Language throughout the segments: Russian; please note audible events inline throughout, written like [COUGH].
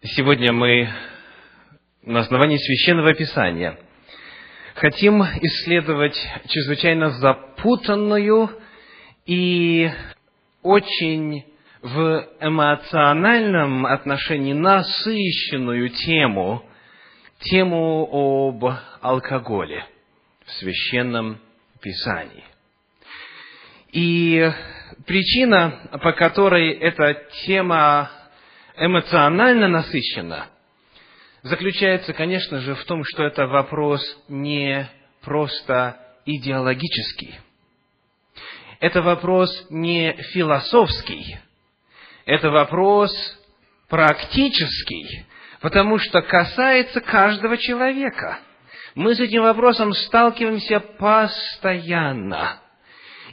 Сегодня мы на основании Священного Писания хотим исследовать чрезвычайно запутанную и очень в эмоциональном отношении насыщенную тему, тему об алкоголе в Священном Писании. И причина, по которой эта тема эмоционально насыщена, заключается, конечно же, в том, что это вопрос не просто идеологический. Это вопрос не философский. Это вопрос практический, потому что касается каждого человека. Мы с этим вопросом сталкиваемся постоянно.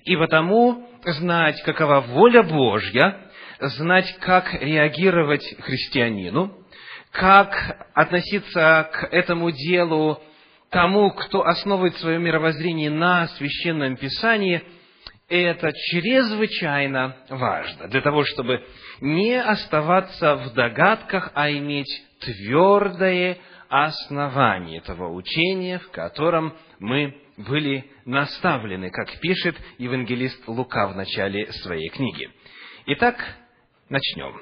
И потому знать, какова воля Божья, знать, как реагировать христианину, как относиться к этому делу тому, кто основывает свое мировоззрение на священном писании, это чрезвычайно важно для того, чтобы не оставаться в догадках, а иметь твердое основание этого учения, в котором мы были наставлены, как пишет евангелист Лука в начале своей книги. Итак, начнем.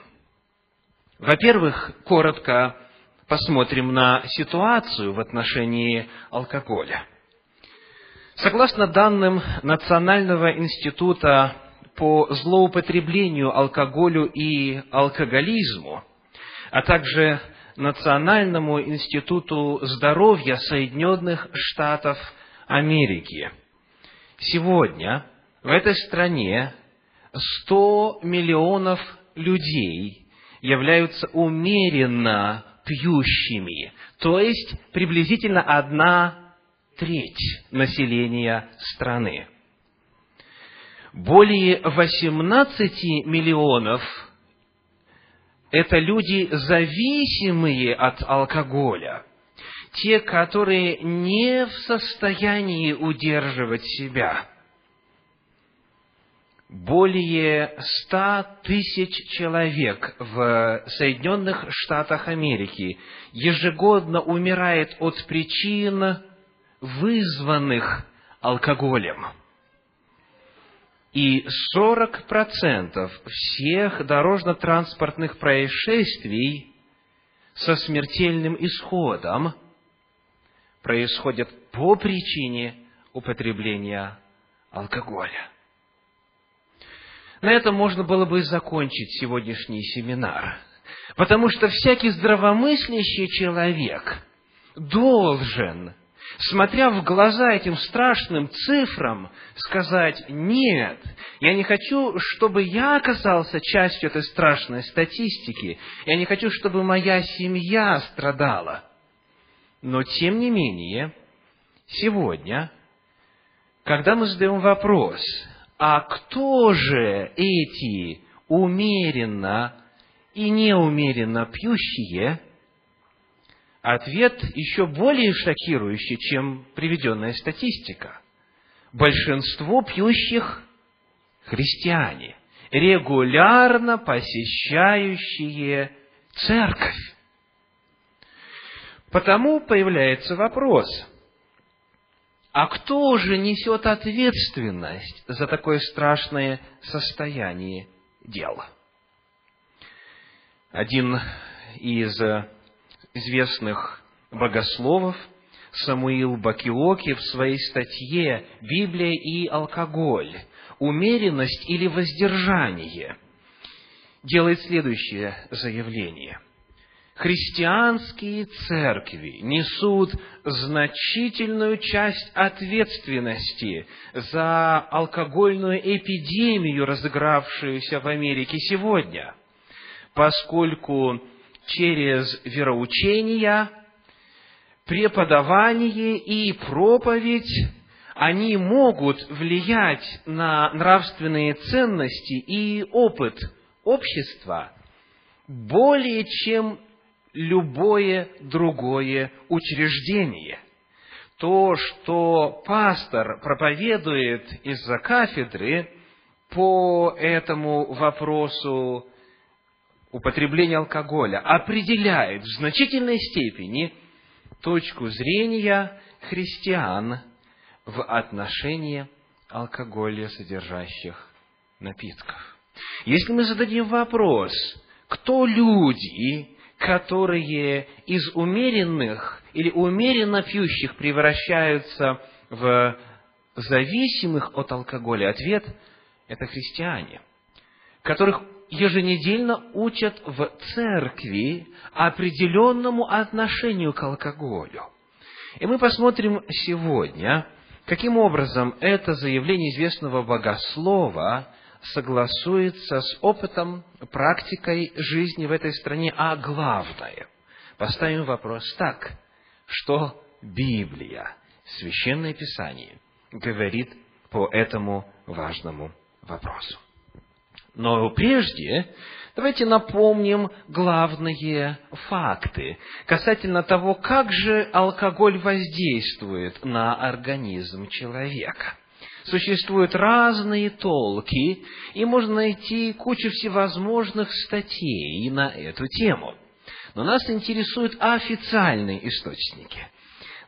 Во-первых, коротко посмотрим на ситуацию в отношении алкоголя. Согласно данным Национального института по злоупотреблению алкоголю и алкоголизму, а также Национальному институту здоровья Соединенных Штатов Америки. Сегодня в этой стране 100 миллионов людей являются умеренно пьющими, то есть приблизительно одна треть населения страны. Более 18 миллионов – это люди, зависимые от алкоголя, те, которые не в состоянии удерживать себя – более ста тысяч человек в Соединенных Штатах Америки ежегодно умирает от причин, вызванных алкоголем. И 40% всех дорожно-транспортных происшествий со смертельным исходом происходят по причине употребления алкоголя. На этом можно было бы закончить сегодняшний семинар. Потому что всякий здравомыслящий человек должен, смотря в глаза этим страшным цифрам, сказать, нет, я не хочу, чтобы я оказался частью этой страшной статистики, я не хочу, чтобы моя семья страдала. Но, тем не менее, сегодня, когда мы задаем вопрос, а кто же эти умеренно и неумеренно пьющие? Ответ еще более шокирующий, чем приведенная статистика. Большинство пьющих – христиане, регулярно посещающие церковь. Потому появляется вопрос – а кто же несет ответственность за такое страшное состояние дела? Один из известных богословов, Самуил Бакиоки, в своей статье «Библия и алкоголь. Умеренность или воздержание» делает следующее заявление – христианские церкви несут значительную часть ответственности за алкогольную эпидемию, разыгравшуюся в Америке сегодня, поскольку через вероучения, преподавание и проповедь они могут влиять на нравственные ценности и опыт общества более чем любое другое учреждение. То, что пастор проповедует из-за кафедры по этому вопросу употребление алкоголя определяет в значительной степени точку зрения христиан в отношении алкоголя содержащих напитков. Если мы зададим вопрос, кто люди, которые из умеренных или умеренно пьющих превращаются в зависимых от алкоголя, ответ – это христиане, которых еженедельно учат в церкви определенному отношению к алкоголю. И мы посмотрим сегодня, каким образом это заявление известного богослова согласуется с опытом, практикой жизни в этой стране, а главное, поставим вопрос так, что Библия, Священное Писание, говорит по этому важному вопросу. Но прежде давайте напомним главные факты касательно того, как же алкоголь воздействует на организм человека. Существуют разные толки, и можно найти кучу всевозможных статей на эту тему. Но нас интересуют официальные источники –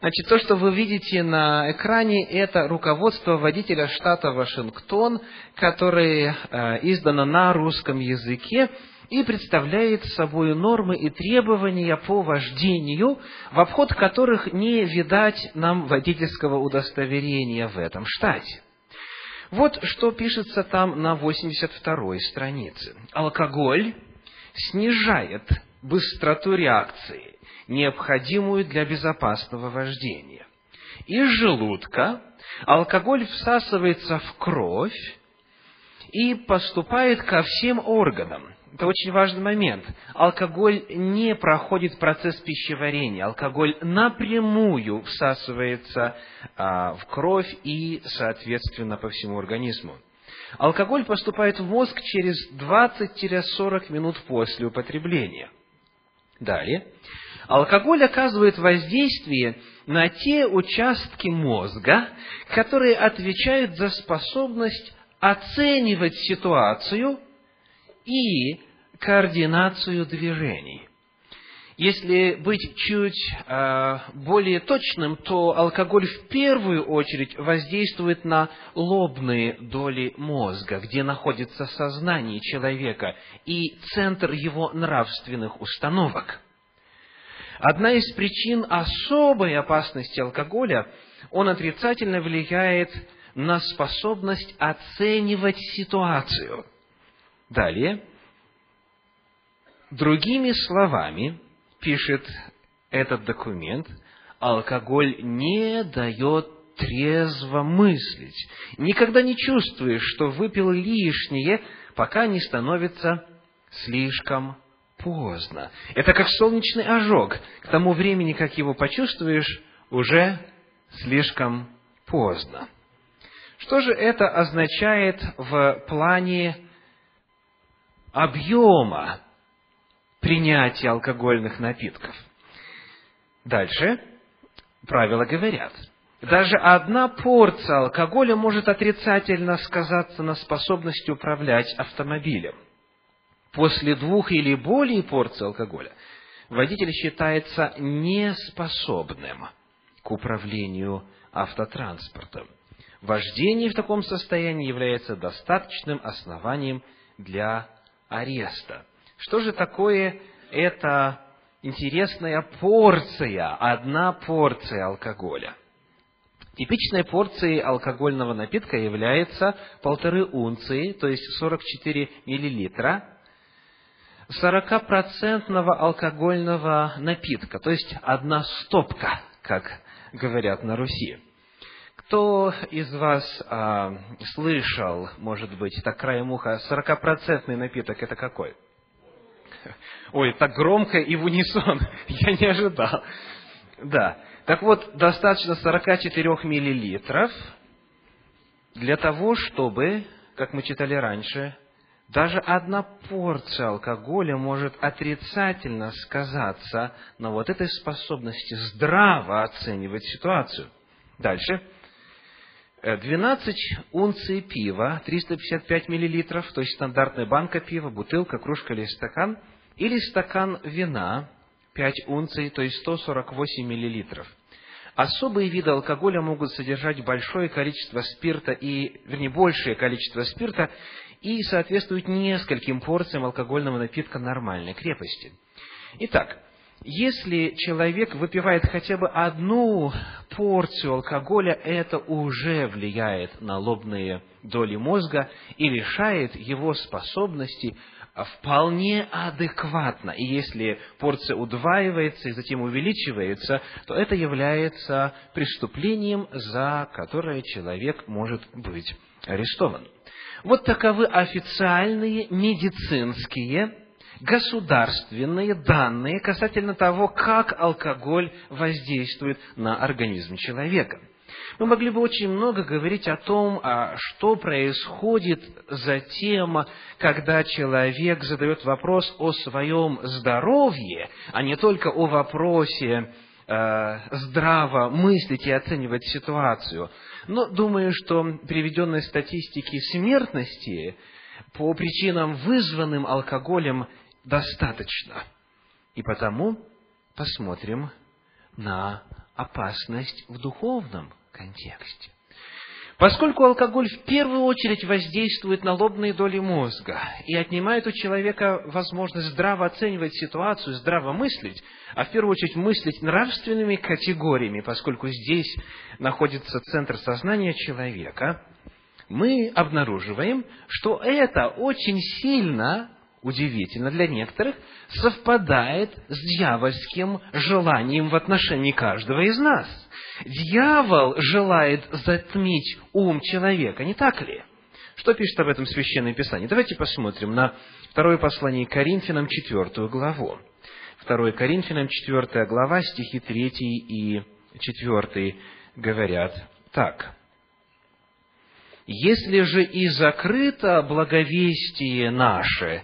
Значит, то, что вы видите на экране, это руководство водителя штата Вашингтон, которое э, издано на русском языке и представляет собой нормы и требования по вождению, в обход которых не видать нам водительского удостоверения в этом штате. Вот что пишется там на 82-й странице. Алкоголь снижает быстроту реакции необходимую для безопасного вождения. Из желудка алкоголь всасывается в кровь и поступает ко всем органам. Это очень важный момент. Алкоголь не проходит процесс пищеварения. Алкоголь напрямую всасывается а, в кровь и, соответственно, по всему организму. Алкоголь поступает в мозг через 20-40 минут после употребления. Далее. Алкоголь оказывает воздействие на те участки мозга, которые отвечают за способность оценивать ситуацию и координацию движений. Если быть чуть э, более точным, то алкоголь в первую очередь воздействует на лобные доли мозга, где находится сознание человека и центр его нравственных установок. Одна из причин особой опасности алкоголя – он отрицательно влияет на способность оценивать ситуацию. Далее, другими словами, пишет этот документ, алкоголь не дает трезво мыслить. Никогда не чувствуешь, что выпил лишнее, пока не становится слишком поздно. Это как солнечный ожог. К тому времени, как его почувствуешь, уже слишком поздно. Что же это означает в плане объема принятия алкогольных напитков? Дальше правила говорят, даже одна порция алкоголя может отрицательно сказаться на способности управлять автомобилем после двух или более порций алкоголя водитель считается неспособным к управлению автотранспортом. Вождение в таком состоянии является достаточным основанием для ареста. Что же такое эта интересная порция, одна порция алкоголя? Типичной порцией алкогольного напитка является полторы унции, то есть 44 миллилитра, 40-процентного алкогольного напитка, то есть одна стопка, как говорят на Руси. Кто из вас а, слышал, может быть, так краем уха, 40-процентный напиток это какой? Ой, так громко и в унисон, [LAUGHS] я не ожидал. Да, так вот, достаточно 44 миллилитров для того, чтобы, как мы читали раньше, даже одна порция алкоголя может отрицательно сказаться на вот этой способности здраво оценивать ситуацию. Дальше. 12 унций пива, 355 миллилитров, то есть стандартная банка пива, бутылка, кружка или стакан, или стакан вина 5 унций, то есть 148 миллилитров. Особые виды алкоголя могут содержать большое количество спирта и, вернее, большее количество спирта и соответствуют нескольким порциям алкогольного напитка нормальной крепости. Итак, если человек выпивает хотя бы одну порцию алкоголя, это уже влияет на лобные доли мозга и лишает его способности вполне адекватно. И если порция удваивается и затем увеличивается, то это является преступлением, за которое человек может быть арестован. Вот таковы официальные медицинские государственные данные касательно того, как алкоголь воздействует на организм человека – мы могли бы очень много говорить о том, а что происходит затем, когда человек задает вопрос о своем здоровье, а не только о вопросе э, здраво мыслить и оценивать ситуацию. Но думаю, что приведенной статистики смертности по причинам, вызванным алкоголем, достаточно. И потому посмотрим на опасность в духовном контексте. Поскольку алкоголь в первую очередь воздействует на лобные доли мозга и отнимает у человека возможность здраво оценивать ситуацию, здраво мыслить, а в первую очередь мыслить нравственными категориями, поскольку здесь находится центр сознания человека, мы обнаруживаем, что это очень сильно удивительно для некоторых, совпадает с дьявольским желанием в отношении каждого из нас. Дьявол желает затмить ум человека, не так ли? Что пишет об этом Священное Писание? Давайте посмотрим на второе послание Коринфянам, четвертую главу. Второе Коринфянам, четвертая глава, стихи третий и четвертый говорят так. «Если же и закрыто благовестие наше,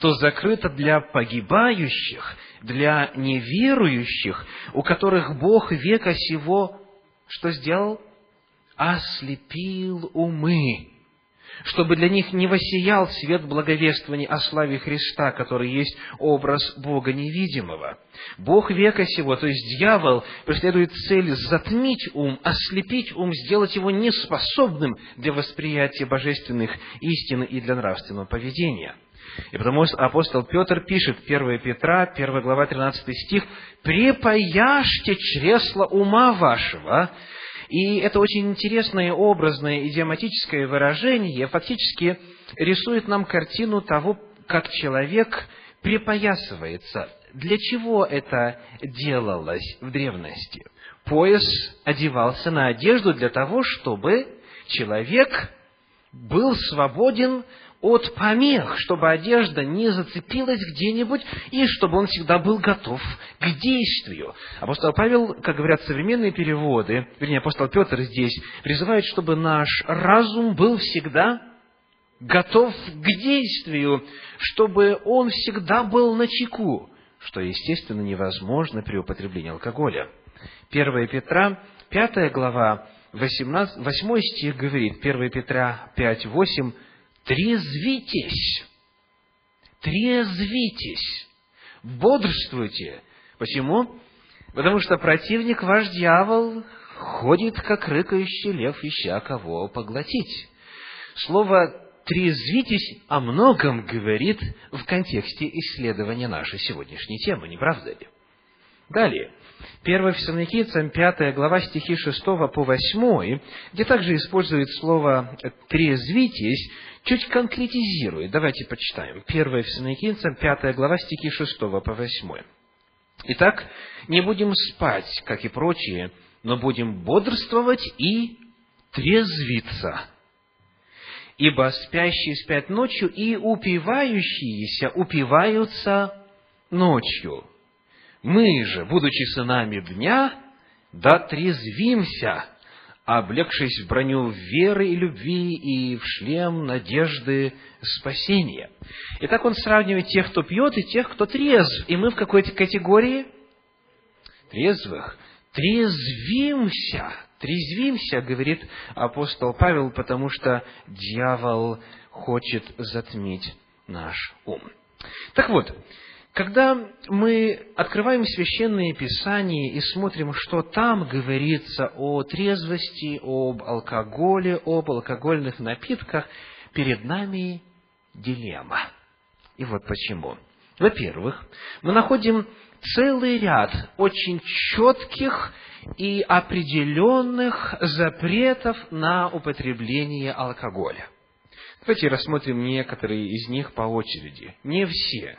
то закрыто для погибающих, для неверующих, у которых Бог века сего что сделал? Ослепил умы, чтобы для них не воссиял свет благовествования о славе Христа, который есть образ Бога невидимого. Бог века сего, то есть дьявол, преследует цель затмить ум, ослепить ум, сделать его неспособным для восприятия божественных истин и для нравственного поведения – и потому апостол Петр пишет, 1 Петра, 1 глава, 13 стих, «Препаяшьте чресло ума вашего». И это очень интересное образное идиоматическое выражение фактически рисует нам картину того, как человек припоясывается. Для чего это делалось в древности? Пояс одевался на одежду для того, чтобы человек был свободен от помех, чтобы одежда не зацепилась где-нибудь, и чтобы он всегда был готов к действию. Апостол Павел, как говорят современные переводы, вернее, апостол Петр здесь, призывает, чтобы наш разум был всегда готов к действию, чтобы он всегда был на чеку, что, естественно, невозможно при употреблении алкоголя. 1 Петра, 5 глава, 18, 8 стих говорит, 1 Петра 5, 8, трезвитесь, трезвитесь, бодрствуйте. Почему? Потому что противник, ваш дьявол, ходит, как рыкающий лев, ища кого поглотить. Слово «трезвитесь» о многом говорит в контексте исследования нашей сегодняшней темы, не правда ли? Далее. 1 Фессалоникийцам, 5 глава, стихи 6 по 8, где также использует слово «трезвитесь», чуть конкретизирует. Давайте почитаем. 1 Фессалоникийцам, 5 глава, стихи 6 по 8. Итак, не будем спать, как и прочие, но будем бодрствовать и трезвиться. Ибо спящие спят ночью, и упивающиеся упиваются ночью. Мы же, будучи сынами дня, да трезвимся, облегшись в броню веры и любви и в шлем надежды спасения. Итак, он сравнивает тех, кто пьет, и тех, кто трезв. И мы в какой-то категории? Трезвых. Трезвимся. Трезвимся, говорит апостол Павел, потому что дьявол хочет затмить наш ум. Так вот, Когда мы открываем священные писания и смотрим, что там говорится о трезвости, об алкоголе, об алкогольных напитках, перед нами дилемма. И вот почему. Во-первых, мы находим целый ряд очень четких и определенных запретов на употребление алкоголя. Давайте рассмотрим некоторые из них по очереди. Не все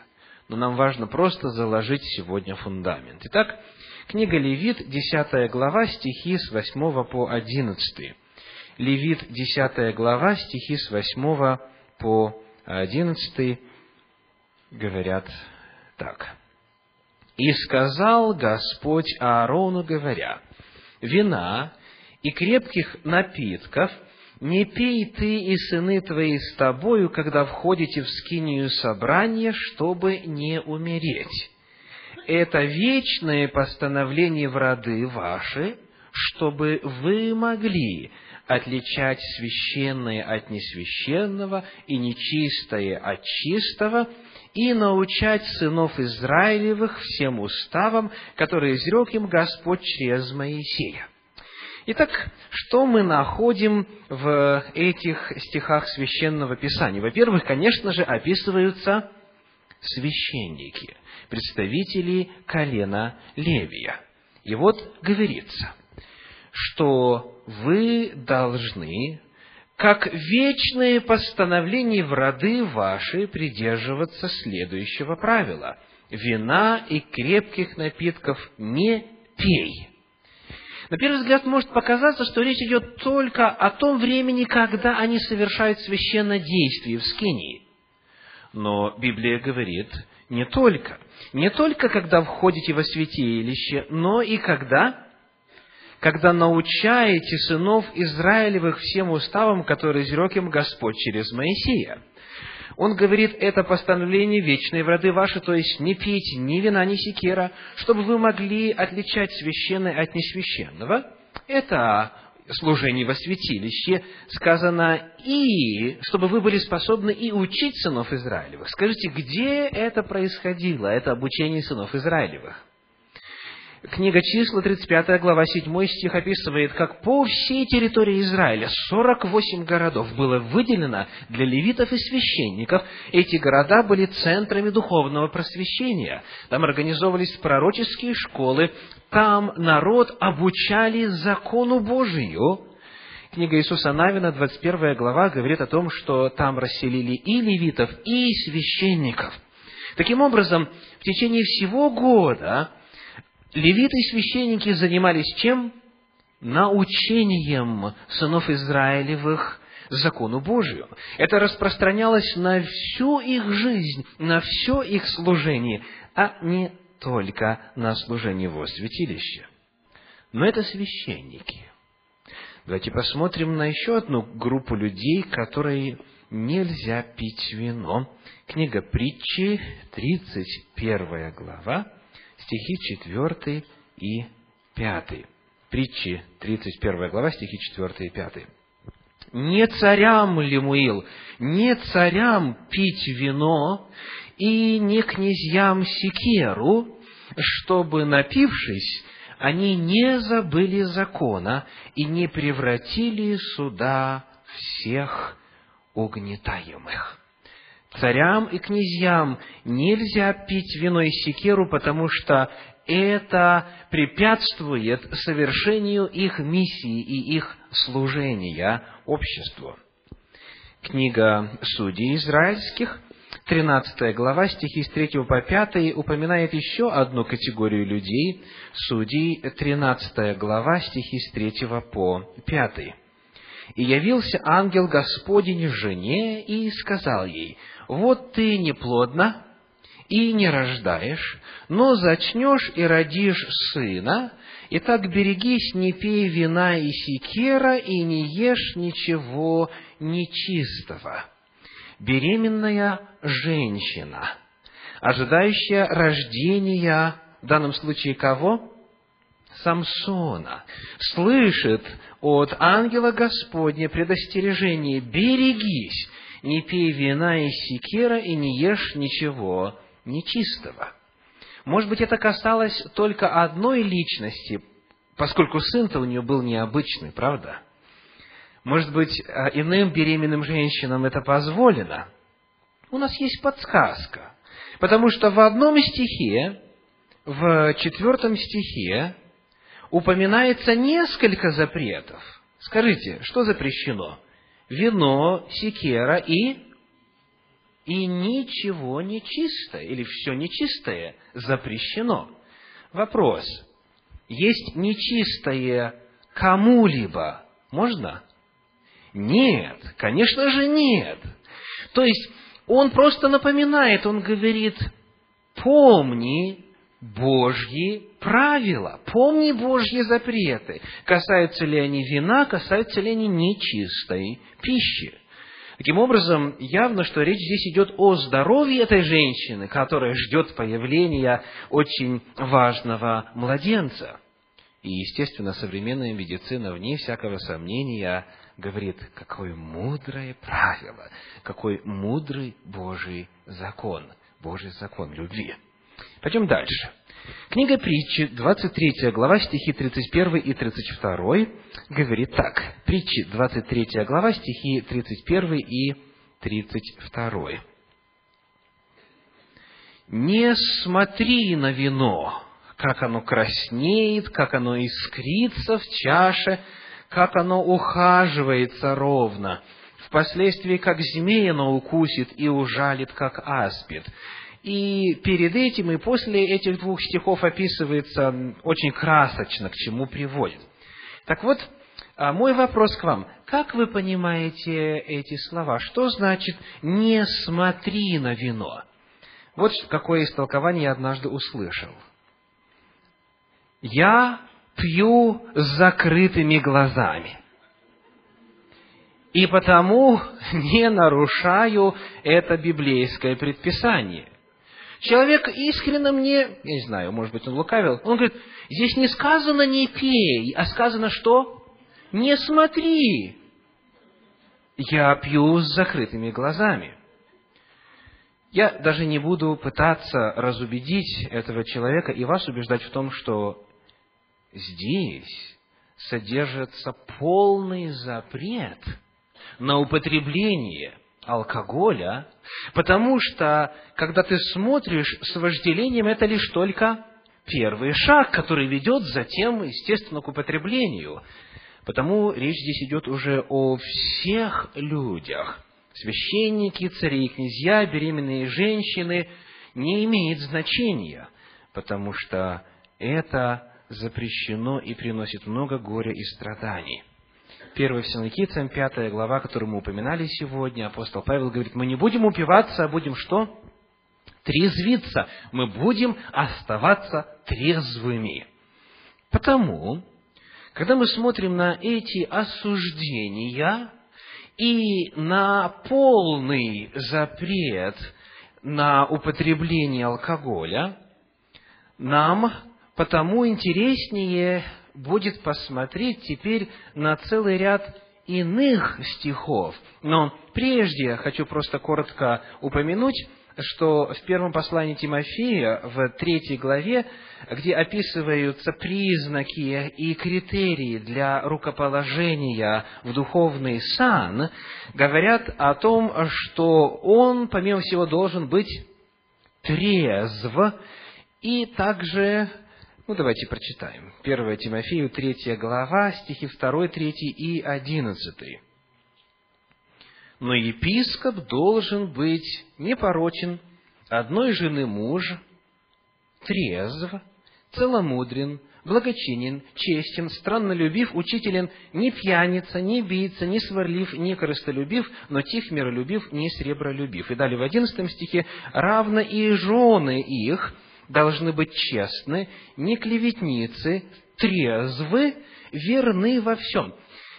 но нам важно просто заложить сегодня фундамент. Итак, книга Левит, 10 глава, стихи с 8 по 11. Левит, 10 глава, стихи с 8 по 11 говорят так. «И сказал Господь Аарону, говоря, «Вина и крепких напитков – не пей ты и сыны твои с тобою, когда входите в скинию собрания, чтобы не умереть. Это вечное постановление в роды ваши, чтобы вы могли отличать священное от несвященного и нечистое от чистого, и научать сынов Израилевых всем уставам, которые изрек им Господь через Моисея. Итак, что мы находим в этих стихах Священного Писания? Во-первых, конечно же, описываются священники, представители колена Левия. И вот говорится, что вы должны, как вечные постановления в роды ваши, придерживаться следующего правила. Вина и крепких напитков не пей – на первый взгляд может показаться, что речь идет только о том времени, когда они совершают священное действие в скинии. Но Библия говорит не только. Не только, когда входите во святилище, но и когда? Когда научаете сынов Израилевых всем уставам, которые изрек им Господь через Моисея. Он говорит, это постановление вечной в роды ваши, то есть не пейте ни вина, ни секера, чтобы вы могли отличать священное от несвященного. Это служение во святилище сказано и, чтобы вы были способны и учить сынов Израилевых. Скажите, где это происходило, это обучение сынов Израилевых? Книга числа, 35 глава, 7 стих описывает, как по всей территории Израиля 48 городов было выделено для левитов и священников. Эти города были центрами духовного просвещения. Там организовывались пророческие школы, там народ обучали закону Божию. Книга Иисуса Навина, 21 глава, говорит о том, что там расселили и левитов, и священников. Таким образом, в течение всего года левиты и священники занимались чем? Научением сынов Израилевых закону Божию. Это распространялось на всю их жизнь, на все их служение, а не только на служение во святилище. Но это священники. Давайте посмотрим на еще одну группу людей, которые нельзя пить вино. Книга притчи, 31 глава, стихи 4 и 5. Притчи, 31 глава, стихи 4 и 5. «Не царям, Лемуил, не царям пить вино, и не князьям секеру, чтобы, напившись, они не забыли закона и не превратили суда всех угнетаемых. Царям и князьям нельзя пить вино и секеру, потому что это препятствует совершению их миссии и их служения обществу. Книга Судей Израильских, 13 глава, стихи с 3 по 5, упоминает еще одну категорию людей, Судей, 13 глава, стихи с 3 по 5. «И явился ангел Господень жене и сказал ей, вот ты неплодна и не рождаешь, но зачнешь и родишь сына, и так берегись, не пей вина и секера, и не ешь ничего нечистого. Беременная женщина, ожидающая рождения, в данном случае кого? Самсона, слышит от ангела Господня предостережение «берегись, не пей вина и секера, и не ешь ничего нечистого. Может быть, это касалось только одной личности, поскольку сын-то у нее был необычный, правда? Может быть, а, иным беременным женщинам это позволено? У нас есть подсказка. Потому что в одном стихе, в четвертом стихе, упоминается несколько запретов. Скажите, что запрещено? Вино, секера и и ничего нечистое, или все нечистое запрещено. Вопрос. Есть нечистое кому-либо? Можно? Нет, конечно же нет. То есть, он просто напоминает, он говорит, помни Божьи правила, помни Божьи запреты. Касаются ли они вина, касаются ли они нечистой пищи. Таким образом, явно, что речь здесь идет о здоровье этой женщины, которая ждет появления очень важного младенца. И, естественно, современная медицина, вне всякого сомнения, говорит, какое мудрое правило, какой мудрый Божий закон, Божий закон любви. Пойдем дальше. Книга притчи, 23 глава, стихи 31 и 32, говорит так. Притчи, 23 глава, стихи 31 и 32. «Не смотри на вино, как оно краснеет, как оно искрится в чаше, как оно ухаживается ровно, впоследствии как змея оно укусит и ужалит, как аспид. И перед этим и после этих двух стихов описывается очень красочно, к чему приводит. Так вот, а, мой вопрос к вам. Как вы понимаете эти слова? Что значит «не смотри на вино»? Вот какое истолкование я однажды услышал. Я пью с закрытыми глазами. И потому [LAUGHS] не нарушаю это библейское предписание. Человек искренне мне, я не знаю, может быть, он лукавил, он говорит, здесь не сказано не пей, а сказано что? Не смотри. Я пью с закрытыми глазами. Я даже не буду пытаться разубедить этого человека и вас убеждать в том, что здесь содержится полный запрет на употребление алкоголя, потому что, когда ты смотришь с вожделением, это лишь только первый шаг, который ведет затем, естественно, к употреблению. Потому речь здесь идет уже о всех людях. Священники, цари и князья, беременные женщины не имеет значения, потому что это запрещено и приносит много горя и страданий. 1 Фессалоникийцам, 5 глава, которую мы упоминали сегодня, апостол Павел говорит, мы не будем упиваться, а будем что? Трезвиться. Мы будем оставаться трезвыми. Потому, когда мы смотрим на эти осуждения и на полный запрет на употребление алкоголя, нам потому интереснее будет посмотреть теперь на целый ряд иных стихов. Но прежде я хочу просто коротко упомянуть, что в первом послании Тимофея, в третьей главе, где описываются признаки и критерии для рукоположения в духовный сан, говорят о том, что он, помимо всего, должен быть трезв и также ну, давайте прочитаем. 1 Тимофею, 3 глава, стихи 2, 3 и 11. «Но епископ должен быть непорочен, одной жены муж, трезв, целомудрен, благочинен, честен, страннолюбив, учителен, не пьяница, не бийца, не сварлив, не корыстолюбив, но тих, миролюбив, не сребролюбив». И далее в одиннадцатом стихе «равно и жены их, должны быть честны, не клеветницы, трезвы, верны во всем.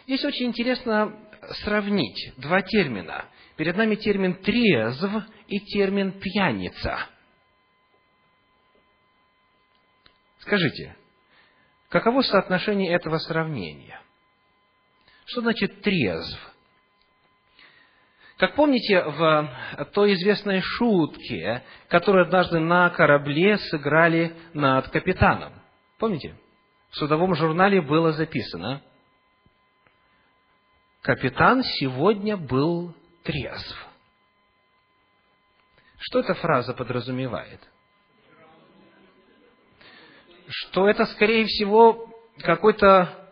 Здесь очень интересно сравнить два термина. Перед нами термин «трезв» и термин «пьяница». Скажите, каково соотношение этого сравнения? Что значит трезв? Как помните, в той известной шутке, которую однажды на корабле сыграли над капитаном. Помните? В судовом журнале было записано, капитан сегодня был трезв. Что эта фраза подразумевает? Что это, скорее всего, какой-то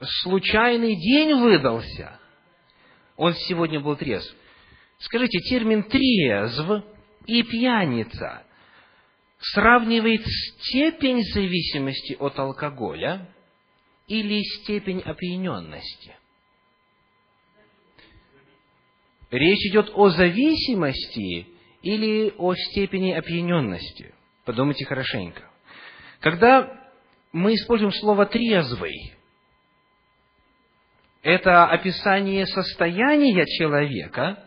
случайный день выдался. Он сегодня был трезв. Скажите, термин трезв и пьяница сравнивает степень зависимости от алкоголя или степень опьяненности? Речь идет о зависимости или о степени опьяненности? Подумайте хорошенько. Когда мы используем слово «трезвый», это описание состояния человека,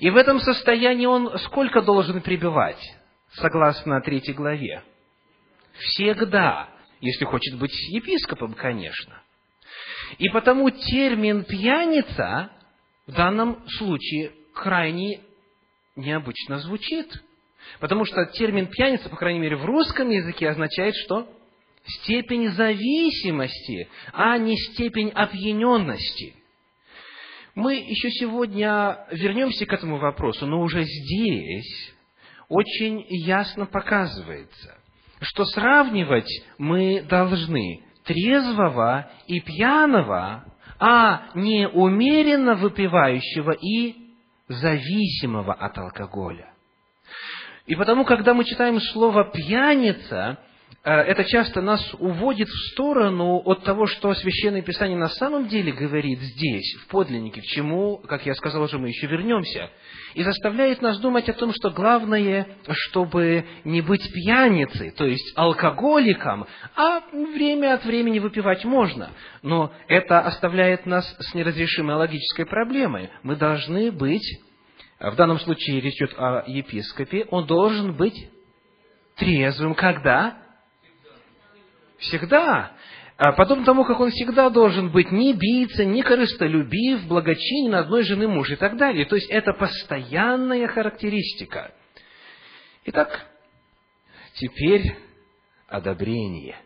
и в этом состоянии он сколько должен пребывать, согласно третьей главе? Всегда, если хочет быть епископом, конечно. И потому термин «пьяница» в данном случае крайне необычно звучит. Потому что термин пьяница, по крайней мере, в русском языке означает что? Степень зависимости, а не степень опьяненности. Мы еще сегодня вернемся к этому вопросу, но уже здесь очень ясно показывается, что сравнивать мы должны трезвого и пьяного а не умеренно выпивающего и зависимого от алкоголя. И потому, когда мы читаем слово «пьяница», это часто нас уводит в сторону от того, что Священное Писание на самом деле говорит здесь, в подлиннике, к чему, как я сказал уже, мы еще вернемся – и заставляет нас думать о том, что главное, чтобы не быть пьяницей, то есть алкоголиком, а время от времени выпивать можно. Но это оставляет нас с неразрешимой логической проблемой. Мы должны быть, в данном случае речь идет о епископе, он должен быть трезвым. Когда? Всегда. А подобно тому, как он всегда должен быть не бийца, не корыстолюбив, благочинен, одной жены муж и так далее. То есть это постоянная характеристика. Итак, теперь одобрение.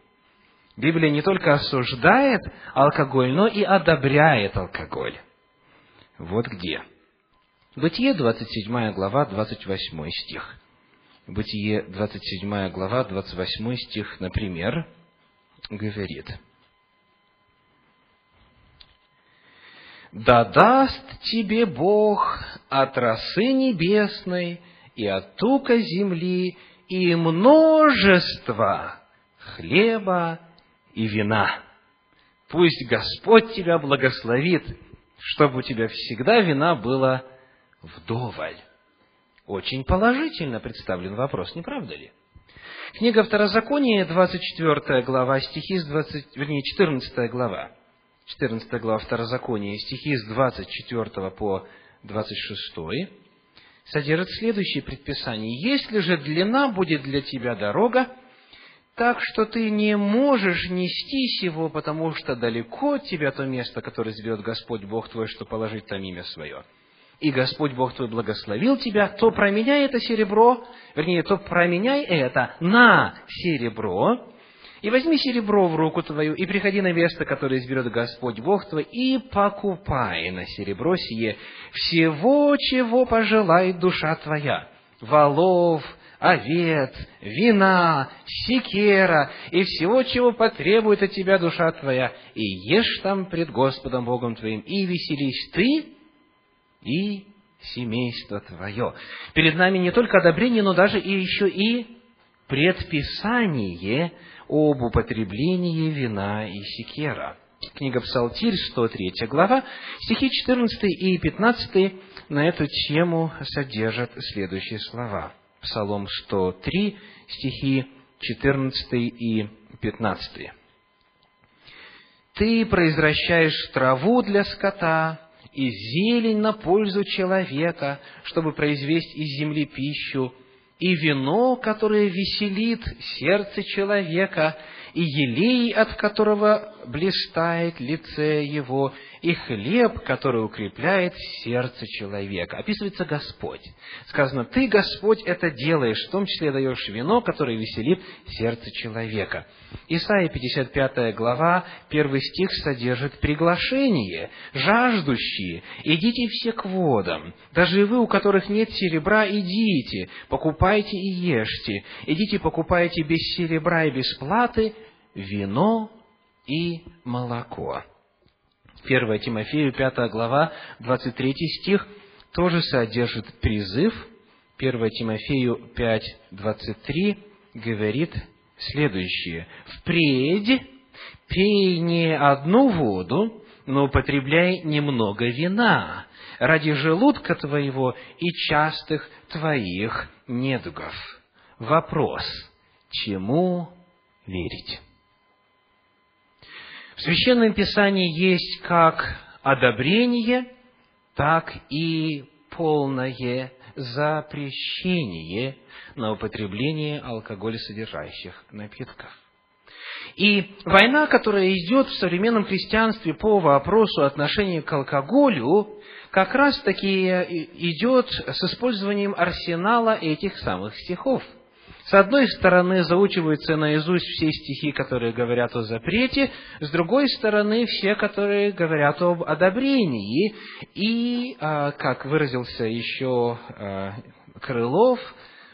Библия не только осуждает алкоголь, но и одобряет алкоголь. Вот где. Бытие, 27 глава, 28 стих. Бытие, 27 глава, 28 стих, например, говорит, «Да даст тебе Бог от росы небесной и от тука земли и множество хлеба и вина. Пусть Господь тебя благословит, чтобы у тебя всегда вина было вдоволь». Очень положительно представлен вопрос, не правда ли? Книга Второзакония, 24 глава, стихи с 20, вернее, 14 глава. 14 глава Второзакония, стихи с 24 по 26, содержит следующее предписание. «Если же длина будет для тебя дорога, так что ты не можешь нести сего, потому что далеко от тебя то место, которое изберет Господь Бог твой, что положить там имя свое, и Господь Бог твой благословил тебя, то променяй это серебро, вернее, то променяй это на серебро, и возьми серебро в руку твою, и приходи на место, которое изберет Господь Бог твой, и покупай на серебро сие. Всего, чего пожелает душа твоя, волов, овец, вина, секера и всего, чего потребует от тебя душа твоя, и ешь там пред Господом Богом твоим, и веселись ты и семейство твое. Перед нами не только одобрение, но даже и еще и предписание об употреблении вина и секера. Книга Псалтирь, 103 глава, стихи 14 и 15 на эту тему содержат следующие слова. Псалом 103, стихи 14 и 15. «Ты произвращаешь траву для скота, и зелень на пользу человека, чтобы произвести из земли пищу, и вино, которое веселит сердце человека, и елей, от которого блистает лице его, и хлеб, который укрепляет сердце человека. Описывается Господь. Сказано, ты, Господь, это делаешь, в том числе даешь вино, которое веселит сердце человека. Исайя 55 глава, первый стих содержит приглашение. «Жаждущие, идите все к водам. Даже вы, у которых нет серебра, идите, покупайте и ешьте. Идите, покупайте без серебра и без платы вино и молоко». 1 Тимофею, 5 глава, 23 стих, тоже содержит призыв. 1 Тимофею 5, 23 говорит следующее. «Впредь пей не одну воду, но употребляй немного вина ради желудка твоего и частых твоих недугов». Вопрос. Чему верить? В Священном Писании есть как одобрение, так и полное запрещение на употребление алкоголесодержащих напитков. И война, которая идет в современном христианстве по вопросу отношения к алкоголю, как раз таки идет с использованием арсенала этих самых стихов – с одной стороны, заучиваются наизусть все стихи, которые говорят о запрете, с другой стороны, все, которые говорят об одобрении. И, а, как выразился еще а, Крылов,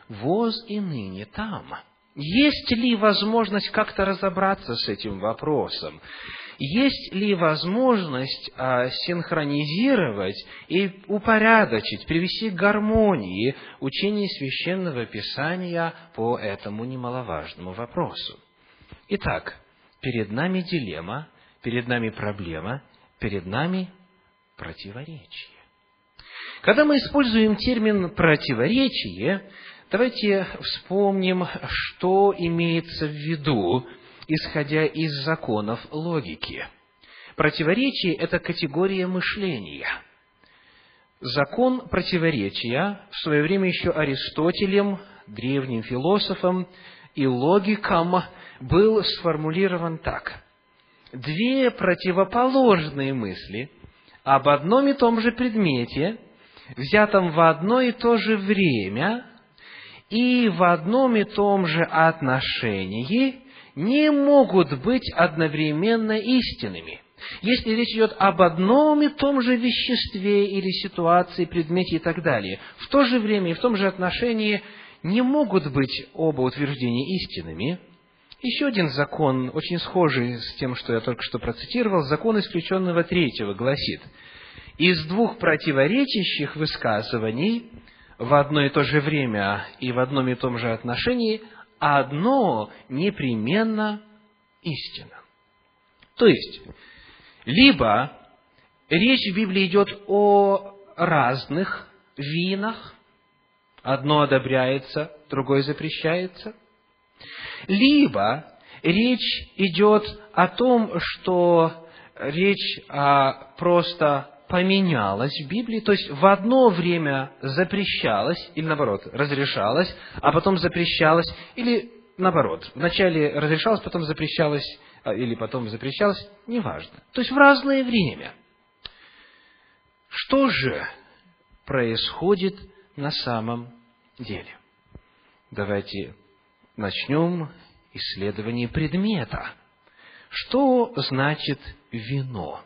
воз и ныне там. Есть ли возможность как-то разобраться с этим вопросом? Есть ли возможность а, синхронизировать и упорядочить, привести к гармонии учение священного писания по этому немаловажному вопросу. Итак, перед нами дилемма, перед нами проблема, перед нами противоречие. Когда мы используем термин противоречие, давайте вспомним, что имеется в виду исходя из законов логики. Противоречие – это категория мышления. Закон противоречия в свое время еще Аристотелем, древним философом и логиком был сформулирован так. Две противоположные мысли об одном и том же предмете, взятом в одно и то же время и в одном и том же отношении, не могут быть одновременно истинными. Если речь идет об одном и том же веществе или ситуации, предмете и так далее, в то же время и в том же отношении не могут быть оба утверждения истинными. Еще один закон, очень схожий с тем, что я только что процитировал, закон исключенного третьего, гласит, из двух противоречащих высказываний в одно и то же время и в одном и том же отношении одно непременно истина. То есть, либо речь в Библии идет о разных винах, одно одобряется, другое запрещается, либо речь идет о том, что речь о просто поменялось в Библии, то есть в одно время запрещалось, или наоборот, разрешалось, а потом запрещалось, или наоборот, вначале разрешалось, потом запрещалось, а, или потом запрещалось, неважно. То есть в разное время. Что же происходит на самом деле? Давайте начнем исследование предмета. Что значит вино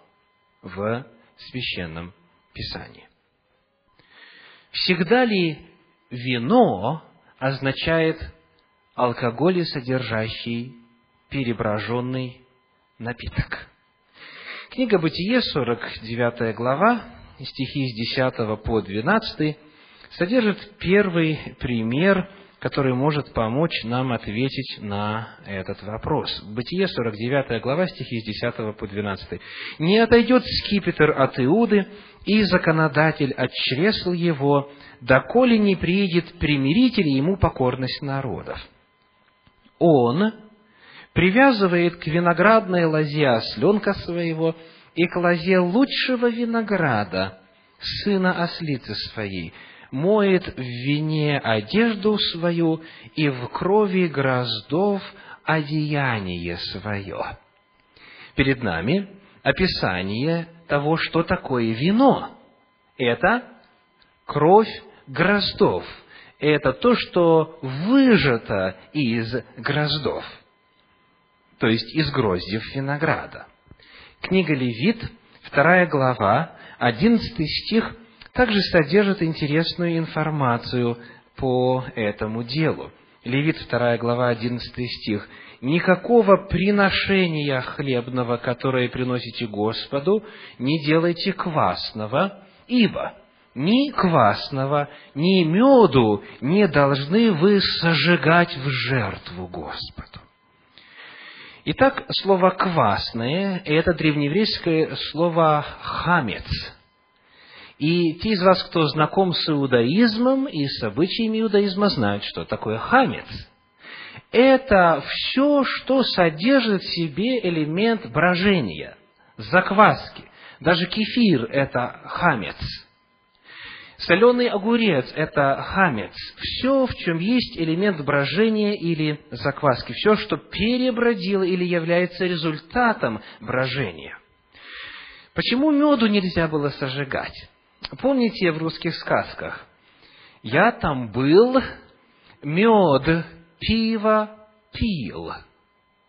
в Священном Писании. Всегда ли вино означает алкоголь, содержащий переброженный напиток? Книга Бытие, 49 глава, стихи с 10 по 12, содержит первый пример – который может помочь нам ответить на этот вопрос. Бытие, 49 глава, стихи с 10 по 12. «Не отойдет скипетр от Иуды, и законодатель от чресл его, доколе не приедет примиритель ему покорность народов. Он привязывает к виноградной лозе осленка своего и к лозе лучшего винограда, сына ослицы своей, моет в вине одежду свою и в крови гроздов одеяние свое. Перед нами описание того, что такое вино. Это кровь гроздов. Это то, что выжато из гроздов, то есть из гроздьев винограда. Книга Левит, вторая глава, одиннадцатый стих, также содержит интересную информацию по этому делу. Левит, вторая глава, одиннадцатый стих. «Никакого приношения хлебного, которое приносите Господу, не делайте квасного, ибо ни квасного, ни меду не должны вы сожигать в жертву Господу». Итак, слово «квасное» – это древнееврейское слово «хамец». И те из вас, кто знаком с иудаизмом и с обычаями иудаизма, знают, что такое хамец. Это все, что содержит в себе элемент брожения, закваски. Даже кефир – это хамец – Соленый огурец – это хамец. Все, в чем есть элемент брожения или закваски. Все, что перебродило или является результатом брожения. Почему меду нельзя было сожигать? Помните в русских сказках? Я там был, мед, пиво пил.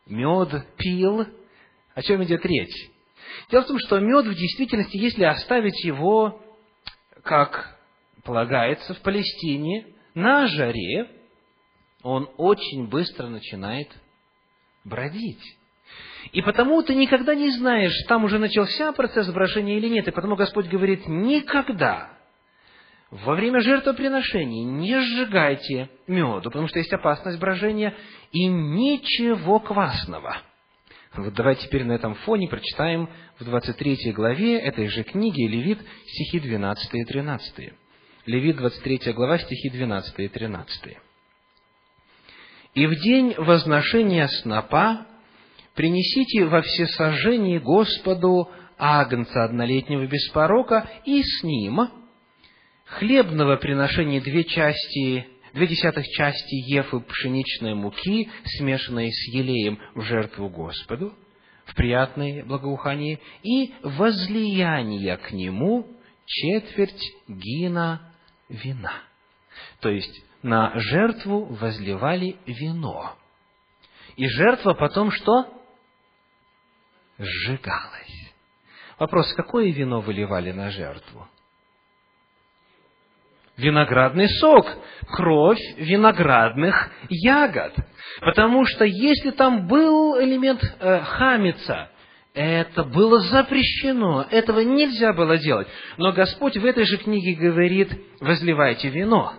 Мед пил. О чем идет речь? Дело в том, что мед в действительности, если оставить его как полагается в Палестине, на жаре, он очень быстро начинает бродить. И потому ты никогда не знаешь, там уже начался процесс брожения или нет. И потому Господь говорит, никогда во время жертвоприношений не сжигайте меду, потому что есть опасность брожения, и ничего квасного. Вот давайте теперь на этом фоне прочитаем в 23 главе этой же книги Левит стихи 12 и 13. Левит, 23 глава, стихи 12 и 13. «И в день возношения снопа принесите во всесожжении Господу агнца однолетнего без порока, и с ним хлебного приношения две части, две десятых части ефы пшеничной муки, смешанной с елеем в жертву Господу, в приятное благоухание, и возлияние к нему четверть гина вина. То есть на жертву возливали вино. И жертва потом что? Сжигалась. Вопрос, какое вино выливали на жертву? Виноградный сок, кровь виноградных ягод. Потому что если там был элемент э, хамица, это было запрещено, этого нельзя было делать. Но Господь в этой же книге говорит, возливайте вино.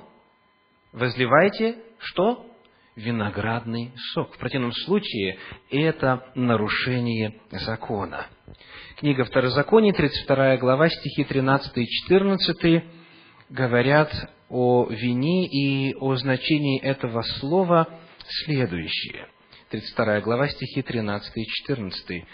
Возливайте что? Виноградный сок. В противном случае это нарушение закона. Книга Второзакония, 32 глава, стихи 13 и 14 говорят о вине и о значении этого слова следующее. 32 глава, стихи 13 и 14.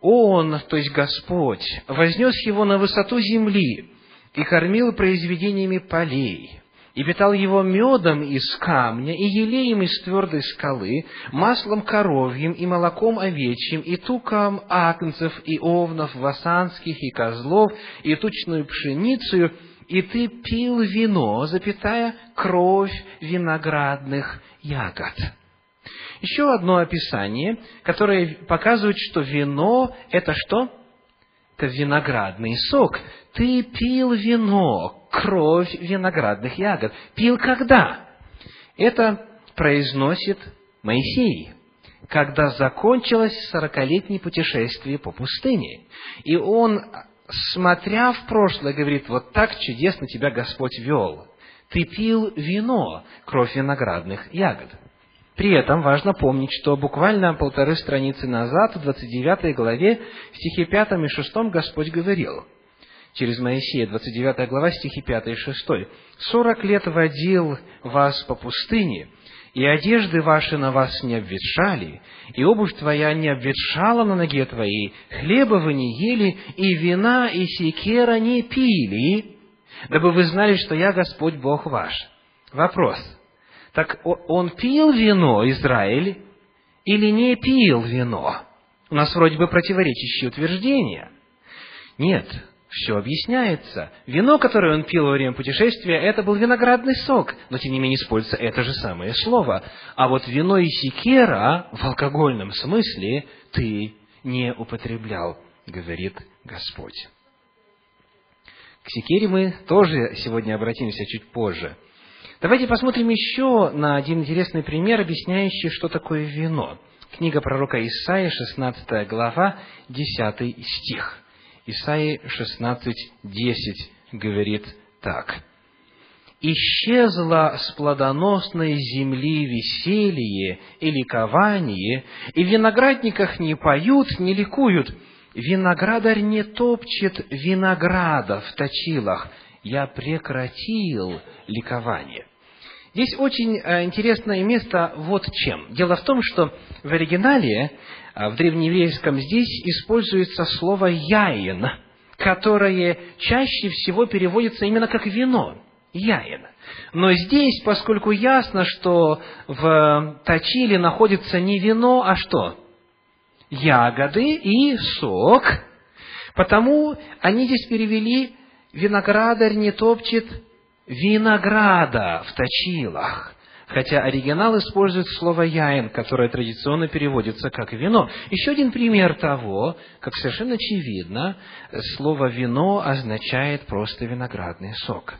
Он, то есть Господь, вознес его на высоту земли и кормил произведениями полей, и питал его медом из камня, и елеем из твердой скалы, маслом коровьим, и молоком овечьим, и туком агнцев, и овнов васанских, и козлов, и тучную пшеницу, и ты пил вино, запятая кровь виноградных ягод. Еще одно описание, которое показывает, что вино – это что? Виноградный сок. Ты пил вино, кровь виноградных ягод. Пил когда? Это произносит Моисей, когда закончилось сорокалетнее путешествие по пустыне. И он, смотря в прошлое, говорит, вот так чудесно тебя Господь вел. Ты пил вино, кровь виноградных ягод. При этом важно помнить, что буквально полторы страницы назад, в 29 главе, в стихе 5 и 6 Господь говорил, через Моисея, 29 глава, стихи 5 и 6. «Сорок лет водил вас по пустыне, и одежды ваши на вас не обветшали, и обувь твоя не обветшала на ноге твоей, хлеба вы не ели, и вина и секера не пили, дабы вы знали, что я Господь Бог ваш». Вопрос – так он пил вино, Израиль, или не пил вино? У нас вроде бы противоречащие утверждения. Нет, все объясняется. Вино, которое он пил во время путешествия, это был виноградный сок, но тем не менее используется это же самое слово. А вот вино и секера в алкогольном смысле ты не употреблял, говорит Господь. К секере мы тоже сегодня обратимся чуть позже. Давайте посмотрим еще на один интересный пример, объясняющий, что такое вино. Книга пророка Исаия, 16 глава, 10 стих. Исаии 16.10 говорит так. «Исчезло с плодоносной земли веселье и ликование, и в виноградниках не поют, не ликуют, виноградарь не топчет винограда в точилах, я прекратил ликование». Здесь очень э, интересное место вот чем. Дело в том, что в оригинале, э, в древнееврейском здесь используется слово «яин», которое чаще всего переводится именно как «вино». Яин. Но здесь, поскольку ясно, что в точиле находится не вино, а что? Ягоды и сок, потому они здесь перевели «виноградарь не топчет винограда в точилах. Хотя оригинал использует слово «яин», которое традиционно переводится как «вино». Еще один пример того, как совершенно очевидно, слово «вино» означает просто виноградный сок.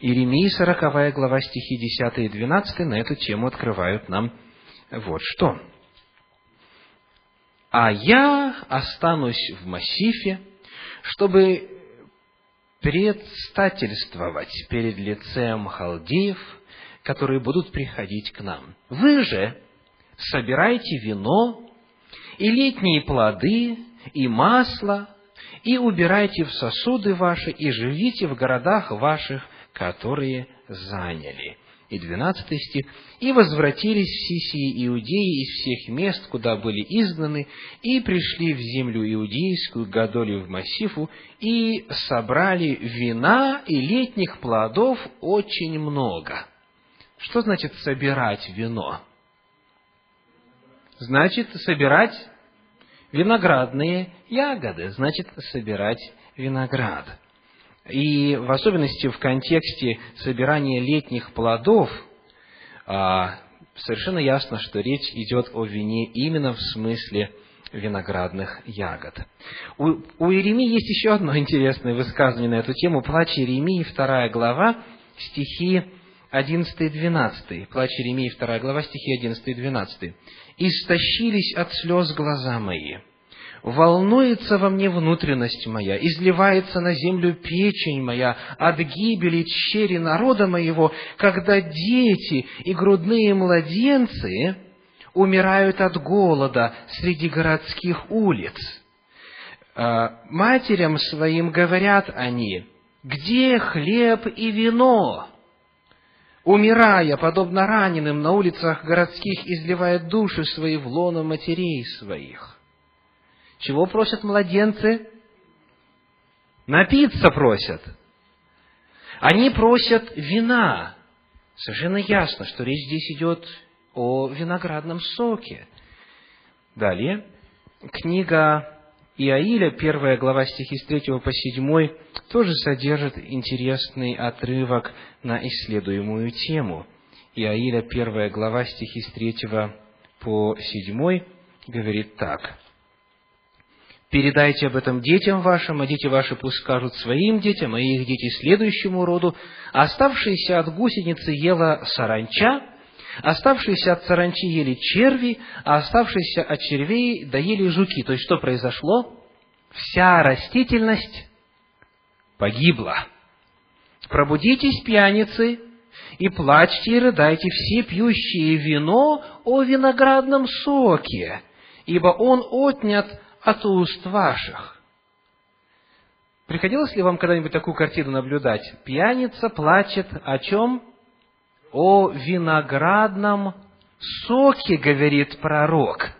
Иеремии, 40 глава, стихи 10 и 12 на эту тему открывают нам вот что. «А я останусь в массифе, чтобы предстательствовать перед лицем халдеев, которые будут приходить к нам. Вы же собирайте вино и летние плоды, и масло, и убирайте в сосуды ваши, и живите в городах ваших, которые заняли и 12 стих, «И возвратились все сии иудеи из всех мест, куда были изгнаны, и пришли в землю иудейскую, Гадолию в Массифу, и собрали вина и летних плодов очень много». Что значит собирать вино? Значит, собирать виноградные ягоды, значит, собирать виноград. И в особенности в контексте собирания летних плодов а, совершенно ясно, что речь идет о вине именно в смысле виноградных ягод. У, у Иеремии есть еще одно интересное высказывание на эту тему. Плач Иеремии, вторая глава, стихи 11 и 12. Плач Иеремии, вторая глава, стихи 11 и 12. «Истощились от слез глаза мои, волнуется во мне внутренность моя, изливается на землю печень моя от гибели черри народа моего, когда дети и грудные младенцы умирают от голода среди городских улиц. А, матерям своим говорят они, где хлеб и вино? Умирая, подобно раненым, на улицах городских изливает души свои в лоно матерей своих. Чего просят младенцы? Напиться просят. Они просят вина. Совершенно ясно, что речь здесь идет о виноградном соке. Далее, книга Иаиля, первая глава стихи с 3 по 7, тоже содержит интересный отрывок на исследуемую тему. Иаиля, первая глава стихи с 3 по 7 говорит так – Передайте об этом детям вашим, а дети ваши пусть скажут своим детям, а их дети следующему роду. Оставшиеся от гусеницы ела саранча, оставшиеся от саранчи ели черви, а оставшиеся от червей доели жуки. То есть, что произошло? Вся растительность погибла. Пробудитесь, пьяницы, и плачьте и рыдайте все пьющие вино о виноградном соке, ибо он отнят от уст ваших. Приходилось ли вам когда-нибудь такую картину наблюдать? Пьяница плачет о чем? О виноградном соке, говорит пророк.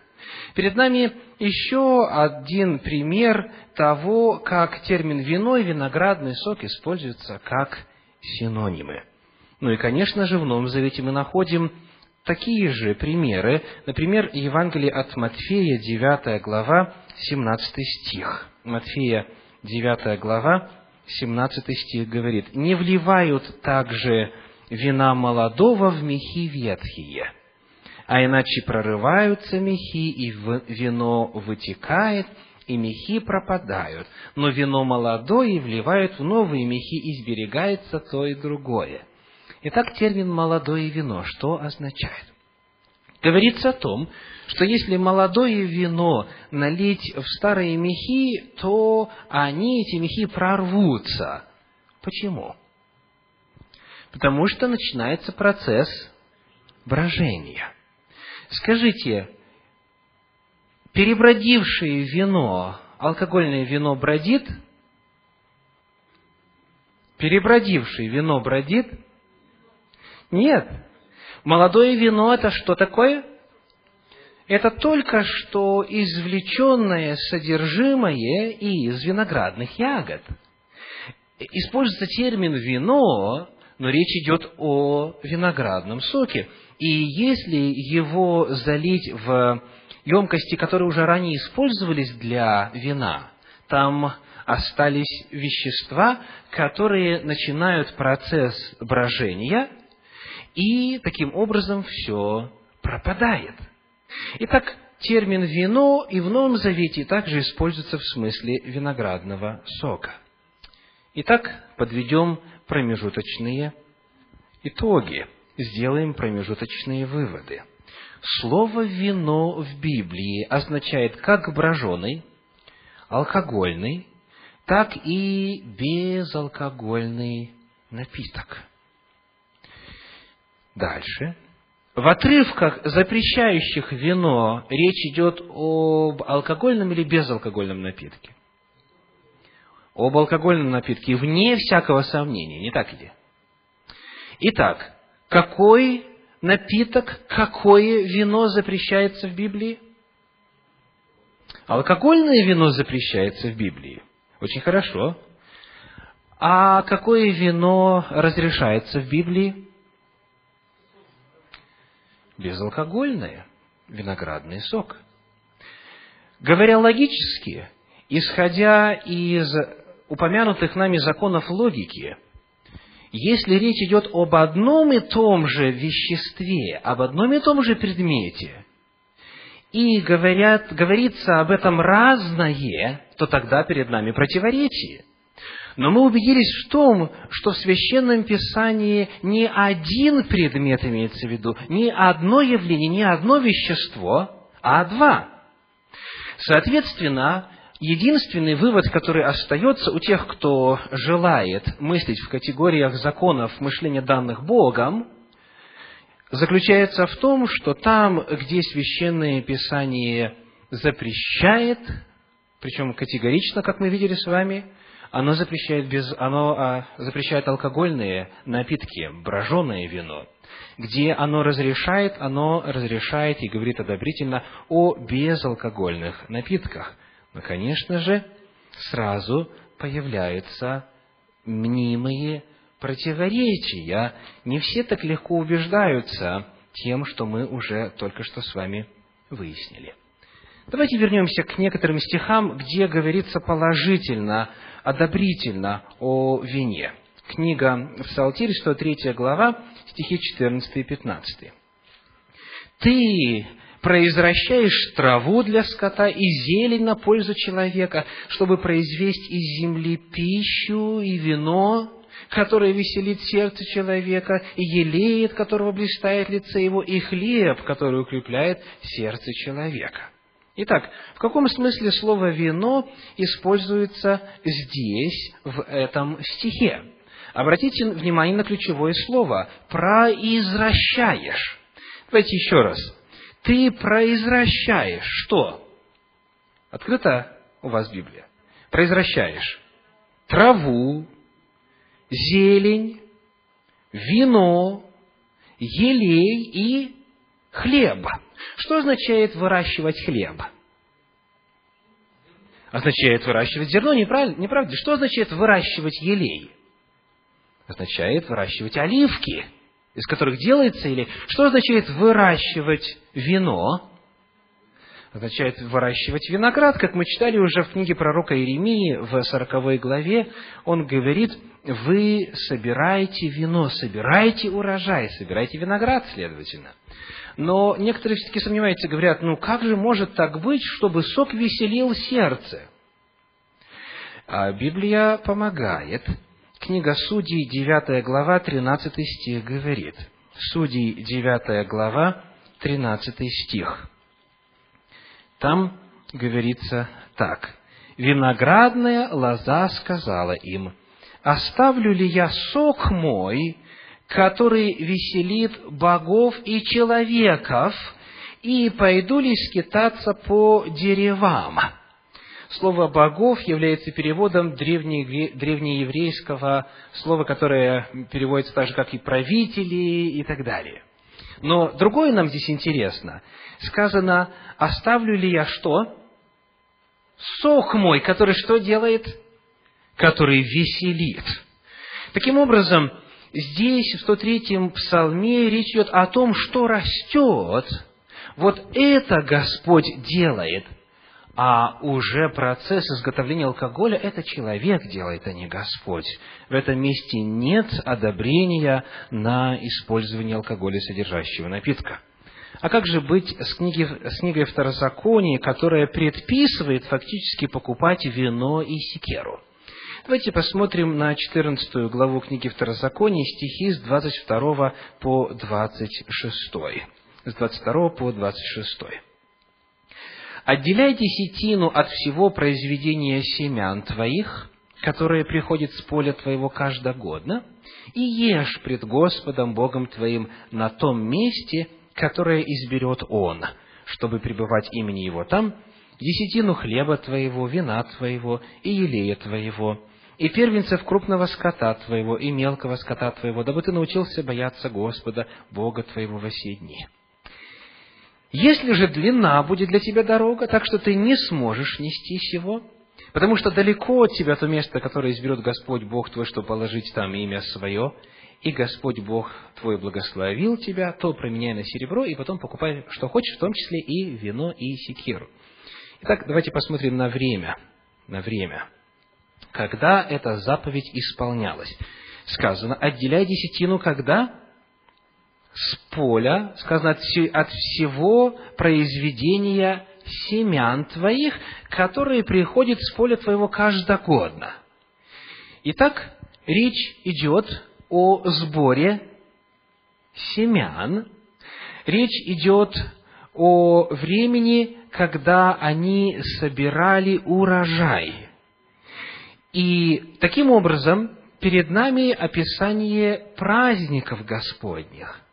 Перед нами еще один пример того, как термин вино и виноградный сок используются как синонимы. Ну и, конечно же, в Новом Завете мы находим такие же примеры. Например, Евангелие от Матфея, 9 глава, 17 стих. Матфея, 9 глава, 17 стих говорит, «Не вливают также вина молодого в мехи ветхие, а иначе прорываются мехи, и вино вытекает, и мехи пропадают, но вино молодое вливают в новые мехи, и сберегается то и другое». Итак, термин «молодое вино» что означает? Говорится о том, что если молодое вино налить в старые мехи, то они, эти мехи, прорвутся. Почему? Потому что начинается процесс брожения. Скажите, перебродившее вино, алкогольное вино бродит? Перебродившее вино бродит? Нет. Молодое вино это что такое? Это только что извлеченное содержимое из виноградных ягод. Используется термин «вино», но речь идет о виноградном соке. И если его залить в емкости, которые уже ранее использовались для вина, там остались вещества, которые начинают процесс брожения, и таким образом все пропадает. Итак, термин «вино» и в Новом Завете также используется в смысле виноградного сока. Итак, подведем промежуточные итоги, сделаем промежуточные выводы. Слово «вино» в Библии означает как броженый, алкогольный, так и безалкогольный напиток. Дальше. В отрывках, запрещающих вино, речь идет об алкогольном или безалкогольном напитке? Об алкогольном напитке, вне всякого сомнения, не так ли? Итак, какой напиток, какое вино запрещается в Библии? Алкогольное вино запрещается в Библии. Очень хорошо. А какое вино разрешается в Библии? Безалкогольное, виноградный сок. Говоря логически, исходя из упомянутых нами законов логики, если речь идет об одном и том же веществе, об одном и том же предмете, и говорят, говорится об этом разное, то тогда перед нами противоречие. Но мы убедились в том, что в Священном Писании не один предмет имеется в виду, не одно явление, не одно вещество, а два. Соответственно, единственный вывод, который остается у тех, кто желает мыслить в категориях законов мышления данных Богом, заключается в том, что там, где Священное Писание запрещает, причем категорично, как мы видели с вами, оно запрещает, без, оно, а, запрещает алкогольные напитки, броженое вино. Где оно разрешает, оно разрешает и говорит одобрительно о безалкогольных напитках. Но, конечно же, сразу появляются мнимые противоречия. Не все так легко убеждаются тем, что мы уже только что с вами выяснили. Давайте вернемся к некоторым стихам, где говорится положительно одобрительно о вине. Книга Псалтирь, 103 глава, стихи 14 и 15. «Ты произвращаешь траву для скота и зелень на пользу человека, чтобы произвести из земли пищу и вино, которое веселит сердце человека, и елеет, которого блистает лице его, и хлеб, который укрепляет сердце человека». Итак, в каком смысле слово «вино» используется здесь, в этом стихе? Обратите внимание на ключевое слово «произвращаешь». Давайте еще раз. Ты произвращаешь что? Открыта у вас Библия. Произвращаешь траву, зелень, вино, елей и хлеб. Что означает выращивать хлеб? Означает выращивать зерно, не, правильно, не правда? Что означает выращивать елей? Означает выращивать оливки. из которых делается, или что означает выращивать вино? Означает выращивать виноград, как мы читали уже в книге пророка Иеремии в 40 главе, он говорит, вы собираете вино, собираете урожай, собираете виноград, следовательно. Но некоторые все-таки сомневаются, говорят, ну как же может так быть, чтобы сок веселил сердце? А Библия помогает. Книга Судей, 9 глава, 13 стих говорит. Судей, 9 глава, 13 стих. Там говорится так. «Виноградная лоза сказала им, оставлю ли я сок мой, который веселит богов и человеков, и пойду ли скитаться по деревам?» Слово «богов» является переводом древнееврейского слова, которое переводится так же, как и «правители» и так далее. Но другое нам здесь интересно. Сказано, оставлю ли я что? Сок мой, который что делает? Который веселит. Таким образом, здесь, в 103-м псалме, речь идет о том, что растет. Вот это Господь делает – а уже процесс изготовления алкоголя это человек делает, а не Господь. В этом месте нет одобрения на использование алкоголя, содержащего напитка. А как же быть с, книги, с книгой Второзакония, которая предписывает фактически покупать вино и секеру? Давайте посмотрим на 14 главу книги Второзакония, стихи с 22 по 26. С 22 по 26. Отделяй десятину от всего произведения семян твоих, которое приходит с поля твоего каждогодно, и ешь пред Господом Богом твоим на том месте, которое изберет Он, чтобы пребывать имени Его там, десятину хлеба твоего, вина твоего и елея твоего, и первенцев крупного скота твоего и мелкого скота твоего, дабы ты научился бояться Господа, Бога твоего во все дни. Если же длина будет для тебя дорога, так что ты не сможешь нести его, потому что далеко от тебя то место, которое изберет Господь Бог твой, чтобы положить там имя свое, и Господь Бог твой благословил тебя, то променяй на серебро, и потом покупай, что хочешь, в том числе и вино, и секиру. Итак, давайте посмотрим на время. На время. Когда эта заповедь исполнялась. Сказано, отделяй десятину когда? с поля, сказано, от, всего произведения семян твоих, которые приходят с поля твоего каждогодно. Итак, речь идет о сборе семян, речь идет о времени, когда они собирали урожай. И таким образом перед нами описание праздников Господних –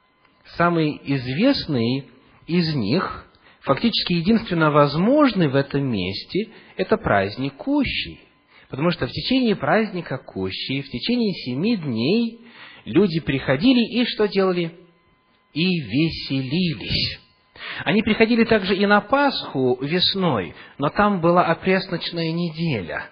самый известный из них, фактически единственно возможный в этом месте, это праздник Кущи. Потому что в течение праздника Кущи, в течение семи дней люди приходили и что делали? И веселились. Они приходили также и на Пасху весной, но там была опресночная неделя.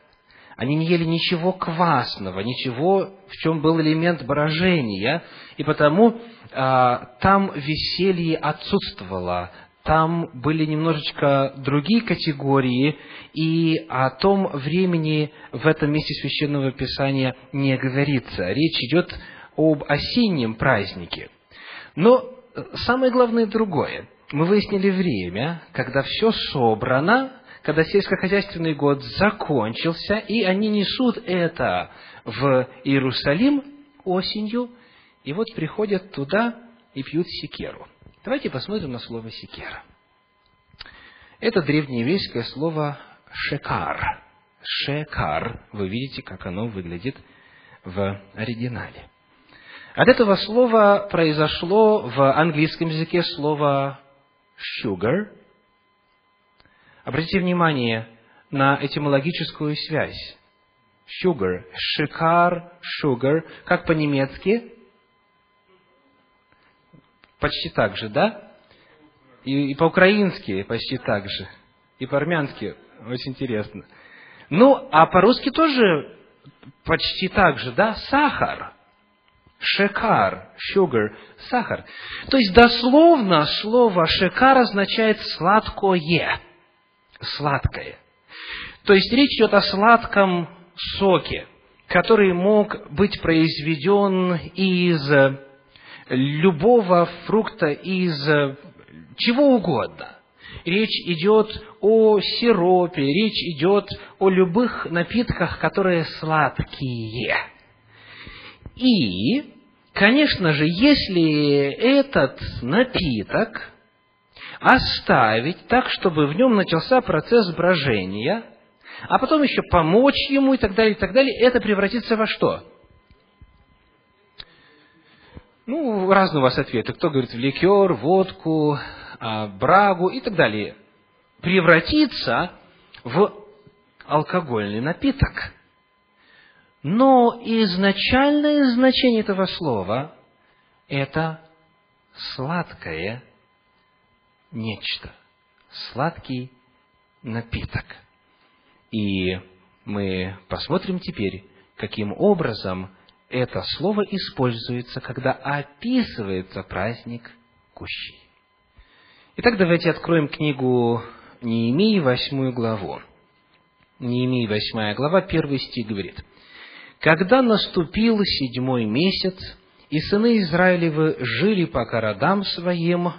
Они не ели ничего квасного, ничего, в чем был элемент брожения, и потому а, там веселье отсутствовало, там были немножечко другие категории, и о том времени в этом месте Священного Писания не говорится. Речь идет об осеннем празднике. Но самое главное другое. Мы выяснили время, когда все собрано, когда сельскохозяйственный год закончился, и они несут это в Иерусалим осенью – и вот приходят туда и пьют секеру. Давайте посмотрим на слово секера. Это древнееврейское слово шекар. Шекар. Вы видите, как оно выглядит в оригинале. От этого слова произошло в английском языке слово sugar. Обратите внимание на этимологическую связь. Sugar, шикар, sugar, как по-немецки? почти так же, да? И, и по-украински почти так же. И по-армянски очень интересно. Ну, а по-русски тоже почти так же, да? Сахар. Шекар, sugar, сахар. То есть, дословно слово шекар означает сладкое, сладкое. То есть, речь идет о сладком соке, который мог быть произведен из любого фрукта, из чего угодно. Речь идет о сиропе, речь идет о любых напитках, которые сладкие. И Конечно же, если этот напиток оставить так, чтобы в нем начался процесс брожения, а потом еще помочь ему и так далее, и так далее, это превратится во что? Ну, разные у вас ответы. Кто говорит в ликер, водку, а, брагу и так далее. Превратится в алкогольный напиток. Но изначальное значение этого слова – это сладкое нечто, сладкий напиток. И мы посмотрим теперь, каким образом это слово используется, когда описывается праздник Кущей. Итак, давайте откроем книгу Неемии, восьмую главу. Неемии, восьмая глава, первый стих говорит – когда наступил седьмой месяц, и сыны Израилевы жили по городам своим,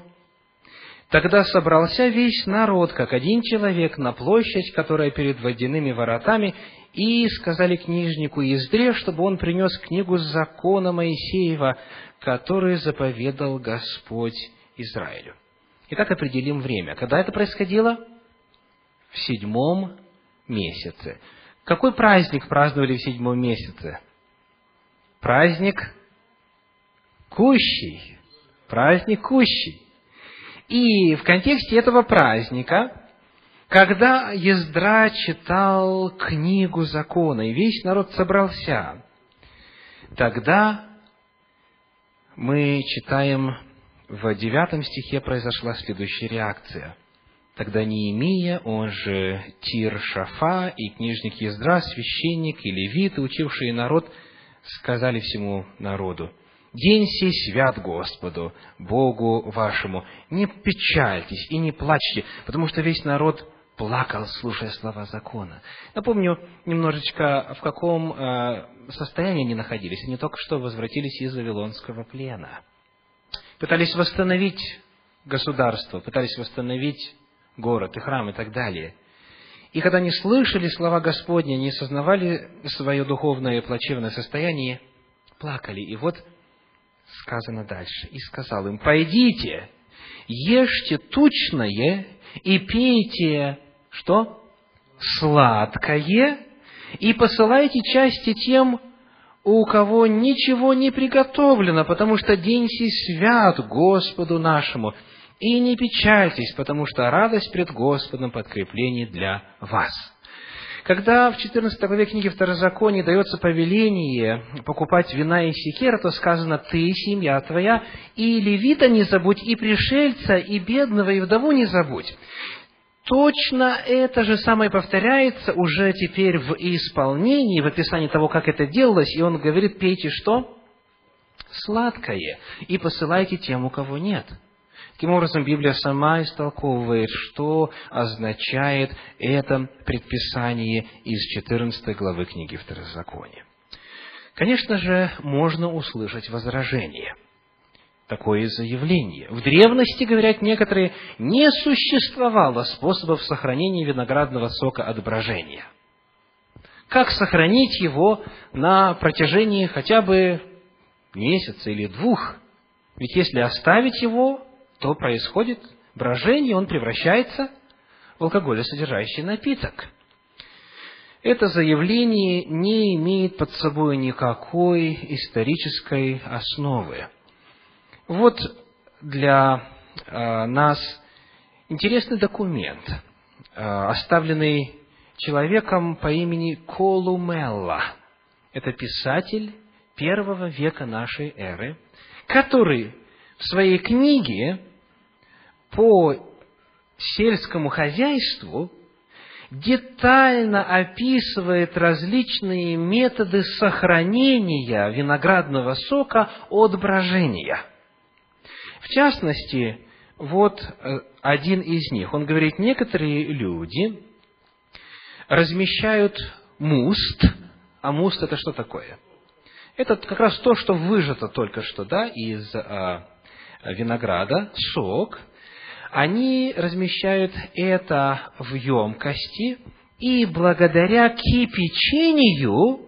тогда собрался весь народ, как один человек, на площадь, которая перед водяными воротами, и сказали книжнику Издре, чтобы он принес книгу закона Моисеева, который заповедал Господь Израилю. Итак, определим время. Когда это происходило? В седьмом месяце. Какой праздник праздновали в седьмом месяце? Праздник Кущий. Праздник Кущий. И в контексте этого праздника, когда Ездра читал книгу закона, и весь народ собрался, тогда мы читаем в девятом стихе произошла следующая реакция – Тогда Неемия, он же Тир Шафа и книжник Ездра, священник и левиты, учившие народ, сказали всему народу, «День сей свят Господу, Богу вашему. Не печальтесь и не плачьте, потому что весь народ плакал, слушая слова закона». Напомню немножечко, в каком э, состоянии они находились. Они только что возвратились из Вавилонского плена. Пытались восстановить государство, пытались восстановить город и храм и так далее. И когда они слышали слова Господни, они осознавали свое духовное плачевное состояние, плакали. И вот сказано дальше. И сказал им, пойдите, ешьте тучное и пейте, что? Сладкое, и посылайте части тем, у кого ничего не приготовлено, потому что день сей свят Господу нашему. И не печальтесь, потому что радость пред Господом подкрепление для вас. Когда в 14 главе книги Второзакония дается повеление покупать вина и секера, то сказано «ты, семья твоя, и левита не забудь, и пришельца, и бедного, и вдову не забудь». Точно это же самое повторяется уже теперь в исполнении, в описании того, как это делалось, и он говорит, пейте что? Сладкое, и посылайте тем, у кого нет – Таким образом, Библия сама истолковывает, что означает это предписание из 14 главы книги Второзакония. Конечно же, можно услышать возражение. Такое заявление. В древности, говорят некоторые, не существовало способов сохранения виноградного сока от брожения. Как сохранить его на протяжении хотя бы месяца или двух? Ведь если оставить его, то происходит брожение, он превращается в алкоголесодержащий напиток. Это заявление не имеет под собой никакой исторической основы. Вот для э, нас интересный документ, э, оставленный человеком по имени Колумелла. Это писатель первого века нашей эры, который своей книге по сельскому хозяйству детально описывает различные методы сохранения виноградного сока от брожения. В частности, вот э, один из них. Он говорит, некоторые люди размещают муст, а муст это что такое? Это как раз то, что выжато только что, да, из а, винограда, сок. Они размещают это в емкости и благодаря кипячению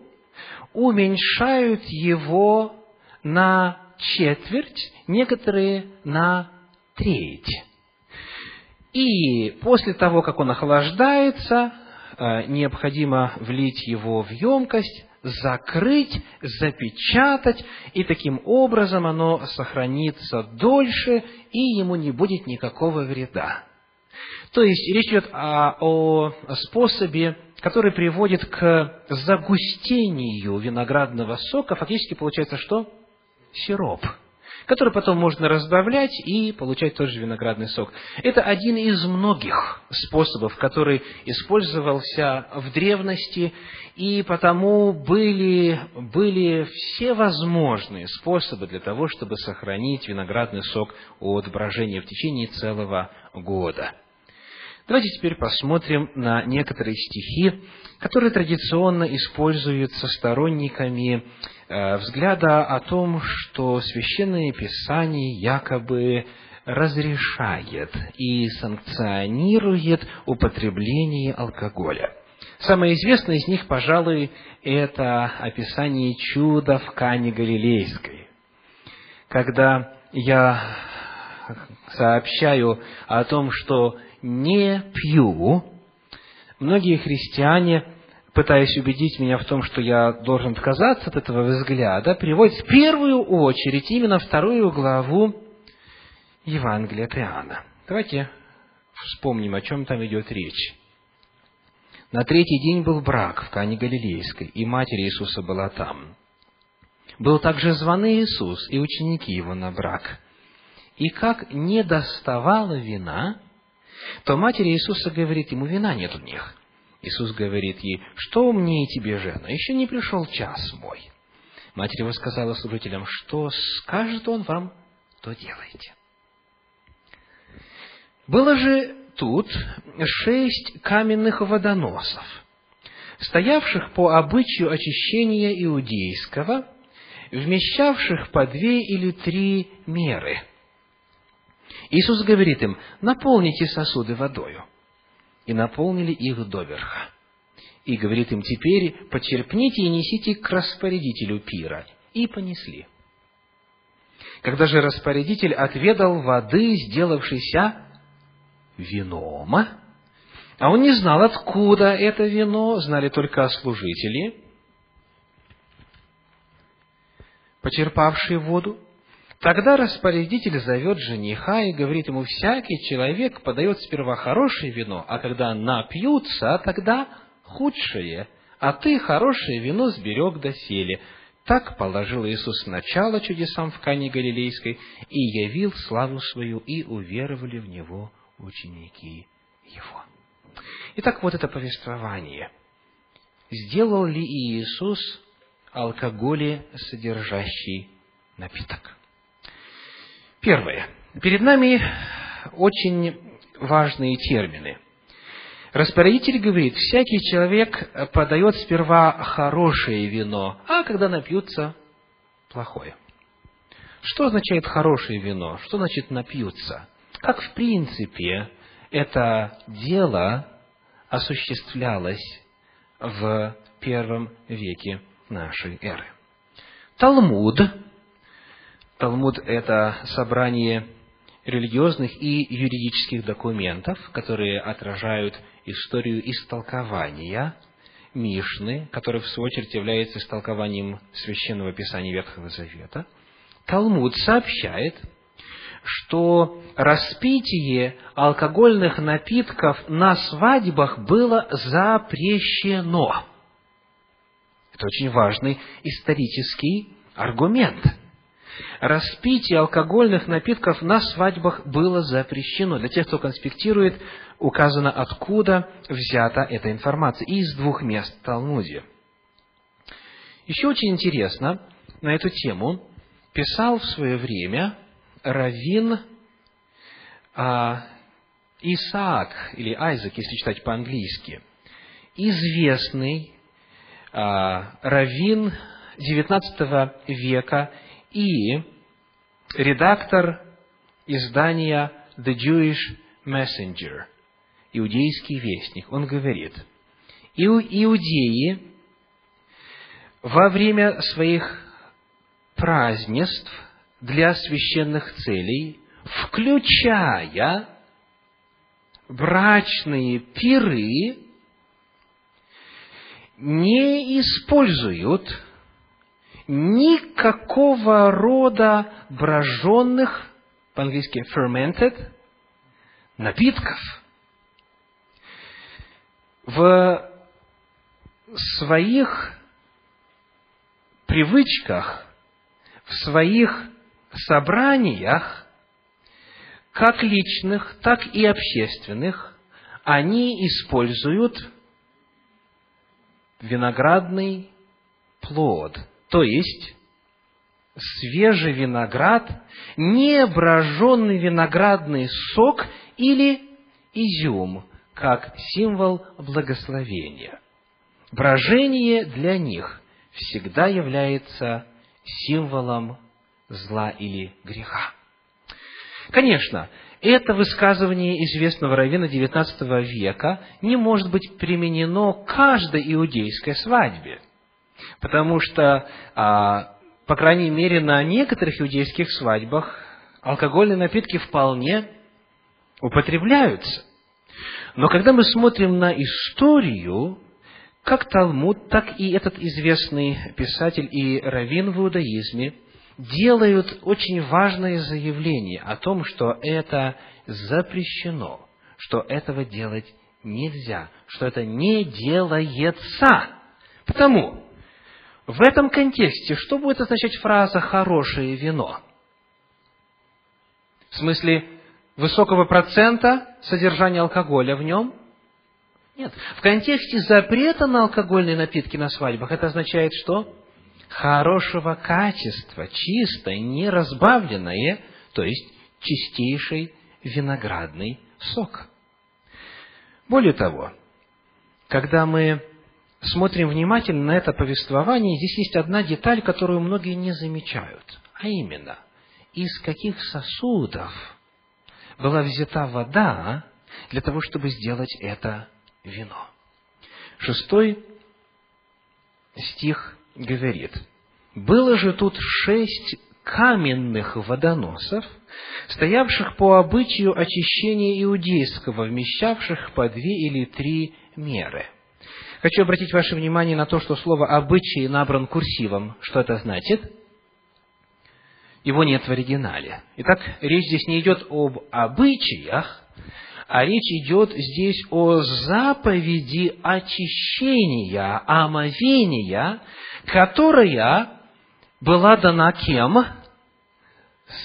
уменьшают его на четверть, некоторые на треть. И после того, как он охлаждается, э, необходимо влить его в емкость, закрыть, запечатать, и таким образом оно сохранится дольше, и ему не будет никакого вреда. То есть речь идет о, о способе, который приводит к загустению виноградного сока. Фактически получается что? Сироп который потом можно разбавлять и получать тот же виноградный сок. Это один из многих способов, который использовался в древности, и потому были, были все возможные способы для того, чтобы сохранить виноградный сок от брожения в течение целого года. Давайте теперь посмотрим на некоторые стихи, которые традиционно используются сторонниками э, взгляда о том, что Священное Писание якобы разрешает и санкционирует употребление алкоголя. Самое известное из них, пожалуй, это описание чуда в Кане Галилейской. Когда я сообщаю о том, что не пью, многие христиане, пытаясь убедить меня в том, что я должен отказаться от этого взгляда, приводят в первую очередь именно вторую главу Евангелия от Иоанна. Давайте вспомним, о чем там идет речь. На третий день был брак в Кане Галилейской, и Матерь Иисуса была там. Был также званый Иисус и ученики его на брак. И как не доставало вина, то Матерь Иисуса говорит ему, вина нет у них. Иисус говорит ей, что мне и тебе, жена, еще не пришел час мой. Матерь его сказала служителям, что скажет он вам, то делайте. Было же тут шесть каменных водоносов, стоявших по обычаю очищения иудейского, вмещавших по две или три меры – Иисус говорит им, наполните сосуды водою. И наполнили их доверха. И говорит им, теперь почерпните и несите к распорядителю пира. И понесли. Когда же распорядитель отведал воды, сделавшейся вином, а он не знал, откуда это вино, знали только служители, почерпавшие воду, Тогда распорядитель зовет жениха и говорит ему, всякий человек подает сперва хорошее вино, а когда напьются, тогда худшее, а ты хорошее вино сберег доселе. Так положил Иисус начало чудесам в Кане Галилейской и явил славу свою, и уверовали в Него ученики Его. Итак, вот это повествование. Сделал ли Иисус алкоголе содержащий напиток? Первое. Перед нами очень важные термины. Распорядитель говорит, всякий человек подает сперва хорошее вино, а когда напьются, плохое. Что означает хорошее вино? Что значит напьются? Как в принципе это дело осуществлялось в первом веке нашей эры. Талмуд Талмуд – это собрание религиозных и юридических документов, которые отражают историю истолкования Мишны, который в свою очередь является истолкованием Священного Писания Ветхого Завета. Талмуд сообщает, что распитие алкогольных напитков на свадьбах было запрещено. Это очень важный исторический аргумент – распитие алкогольных напитков на свадьбах было запрещено. Для тех, кто конспектирует, указано, откуда взята эта информация. Из двух мест в Талмуде. Еще очень интересно, на эту тему писал в свое время Равин а, Исаак, или Айзек, если читать по-английски, известный а, раввин XIX века и редактор издания The Jewish Messenger, иудейский вестник. Он говорит, иудеи во время своих празднеств для священных целей, включая брачные пиры, не используют никакого рода броженных, по-английски fermented, напитков. В своих привычках, в своих собраниях, как личных, так и общественных, они используют виноградный плод, то есть свежий виноград, не броженный виноградный сок или изюм, как символ благословения. Брожение для них всегда является символом зла или греха. Конечно, это высказывание известного раввина XIX века не может быть применено к каждой иудейской свадьбе, потому что, а, по крайней мере, на некоторых иудейских свадьбах алкогольные напитки вполне употребляются. Но когда мы смотрим на историю, как Талмуд, так и этот известный писатель и раввин в иудаизме – делают очень важное заявление о том, что это запрещено, что этого делать нельзя, что это не делается. Потому в этом контексте что будет означать фраза «хорошее вино»? В смысле высокого процента содержания алкоголя в нем? Нет. В контексте запрета на алкогольные напитки на свадьбах это означает что? хорошего качества, чистое, не разбавленное, то есть чистейший виноградный сок. Более того, когда мы смотрим внимательно на это повествование, здесь есть одна деталь, которую многие не замечают, а именно, из каких сосудов была взята вода для того, чтобы сделать это вино. Шестой стих говорит, «Было же тут шесть каменных водоносов, стоявших по обычаю очищения иудейского, вмещавших по две или три меры». Хочу обратить ваше внимание на то, что слово «обычай» набран курсивом. Что это значит? Его нет в оригинале. Итак, речь здесь не идет об обычаях, а речь идет здесь о заповеди очищения, омовения, которая была дана кем?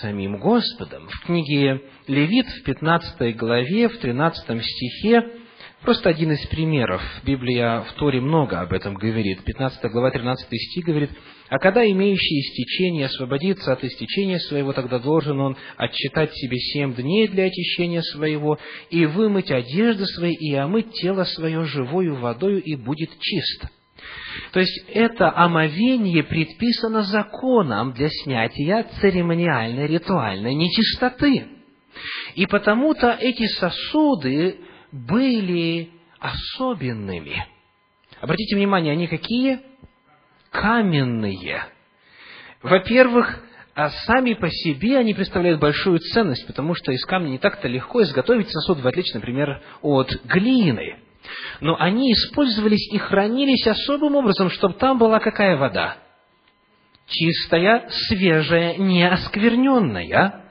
Самим Господом. В книге Левит в 15 главе, в 13 стихе, просто один из примеров. Библия в Торе много об этом говорит. 15 глава, 13 стих говорит, «А когда имеющий истечение освободится от истечения своего, тогда должен он отчитать себе семь дней для очищения своего, и вымыть одежды свои, и омыть тело свое живою водою, и будет чист». То есть это омовение предписано законом для снятия церемониальной ритуальной нечистоты. И потому-то эти сосуды были особенными. Обратите внимание, они какие? Каменные. Во-первых, а сами по себе они представляют большую ценность, потому что из камня не так-то легко изготовить сосуд, в отличие, например, от глины. Но они использовались и хранились особым образом, чтобы там была какая вода? Чистая, свежая, неоскверненная.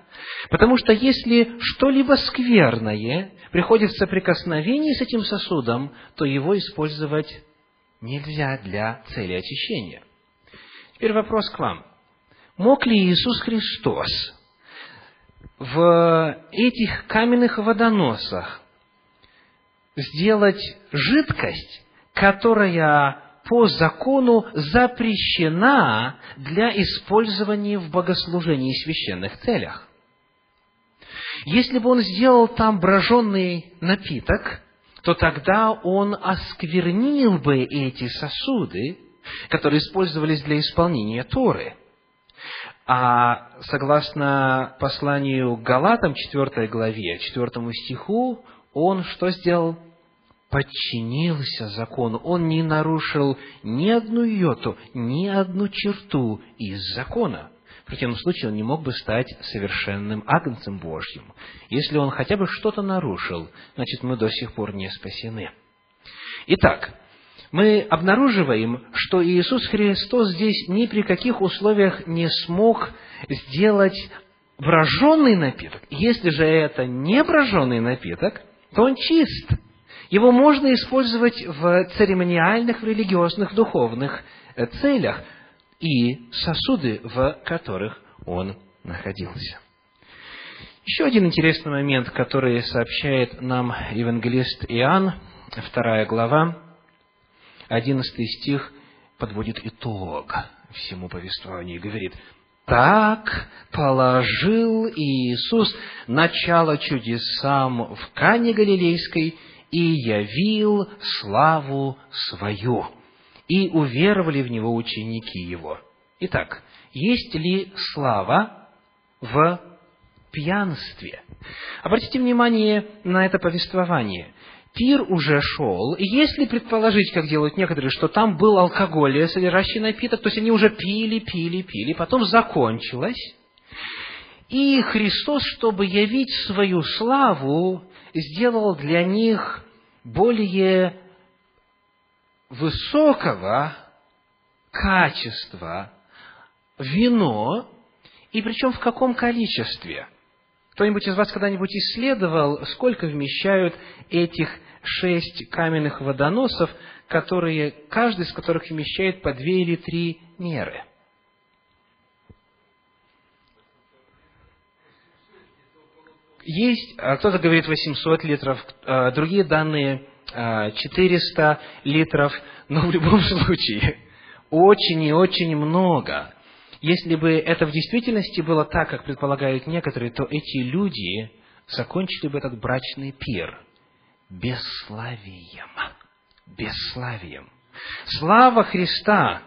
Потому что если что-либо скверное приходит в соприкосновение с этим сосудом, то его использовать нельзя для цели очищения. Теперь вопрос к вам. Мог ли Иисус Христос в этих каменных водоносах сделать жидкость, которая по закону запрещена для использования в богослужении и священных целях. Если бы он сделал там броженный напиток, то тогда он осквернил бы эти сосуды, которые использовались для исполнения Торы. А согласно посланию Галатам, 4 главе, 4 стиху, он что сделал? Подчинился закону. Он не нарушил ни одну йоту, ни одну черту из закона. Противном случае он не мог бы стать совершенным агнцем Божьим. Если он хотя бы что-то нарушил, значит, мы до сих пор не спасены. Итак, мы обнаруживаем, что Иисус Христос здесь ни при каких условиях не смог сделать броженный напиток. Если же это не броженный напиток, то он чист. Его можно использовать в церемониальных, в религиозных, духовных целях и сосуды, в которых он находился. Еще один интересный момент, который сообщает нам евангелист Иоанн, вторая глава, одиннадцатый стих подводит итог всему повествованию и говорит, «Так положил Иисус начало чудесам в Кане Галилейской и явил славу свою, и уверовали в Него ученики Его». Итак, есть ли слава в пьянстве? Обратите внимание на это повествование – пир уже шел, и если предположить, как делают некоторые, что там был алкоголь, содержащий напиток, то есть они уже пили, пили, пили, потом закончилось, и Христос, чтобы явить свою славу, сделал для них более высокого качества вино, и причем в каком количестве – кто-нибудь из вас когда-нибудь исследовал, сколько вмещают этих шесть каменных водоносов, которые, каждый из которых вмещает по две или три меры? Есть, а кто-то говорит 800 литров, а, другие данные 400 а, литров, но в любом [LAUGHS] случае очень и очень много. Если бы это в действительности было так, как предполагают некоторые, то эти люди закончили бы этот брачный пир бесславием. Бесславием. Слава Христа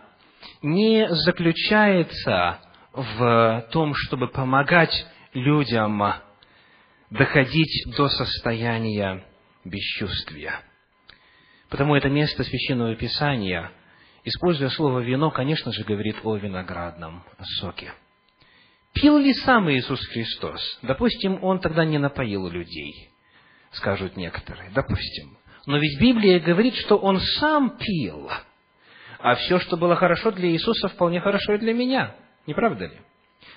не заключается в том, чтобы помогать людям доходить до состояния бесчувствия. Потому это место Священного Писания – используя слово «вино», конечно же, говорит о виноградном соке. Пил ли сам Иисус Христос? Допустим, Он тогда не напоил людей, скажут некоторые. Допустим. Но ведь Библия говорит, что Он сам пил. А все, что было хорошо для Иисуса, вполне хорошо и для меня. Не правда ли?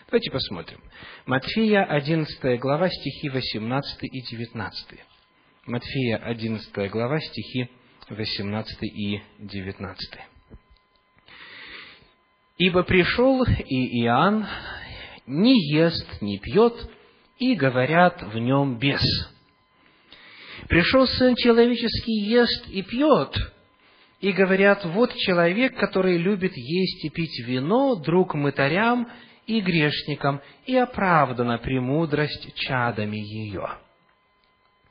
Давайте посмотрим. Матфея, 11 глава, стихи 18 и 19. Матфея, 11 глава, стихи 18 и 19. Ибо пришел и Иоанн, не ест, не пьет, и говорят в нем бес. Пришел Сын Человеческий, ест и пьет, и говорят, вот человек, который любит есть и пить вино, друг мытарям и грешникам, и оправдана премудрость чадами ее.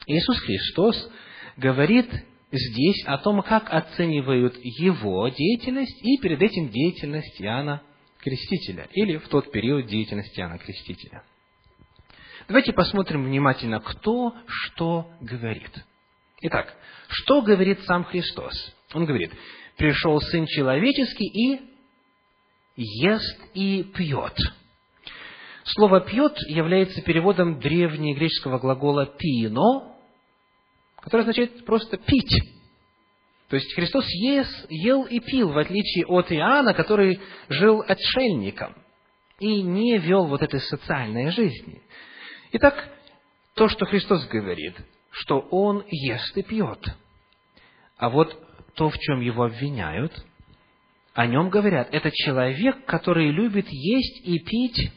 Иисус Христос говорит здесь о том, как оценивают его деятельность и перед этим деятельность Иоанна Крестителя, или в тот период деятельности Иоанна Крестителя. Давайте посмотрим внимательно, кто что говорит. Итак, что говорит сам Христос? Он говорит, пришел Сын Человеческий и ест и пьет. Слово «пьет» является переводом древнегреческого глагола «пино», которое означает просто пить. То есть Христос ес, ел и пил, в отличие от Иоанна, который жил отшельником и не вел вот этой социальной жизни. Итак, то, что Христос говорит, что Он ест и пьет. А вот то, в чем Его обвиняют, о нем говорят, это человек, который любит есть и пить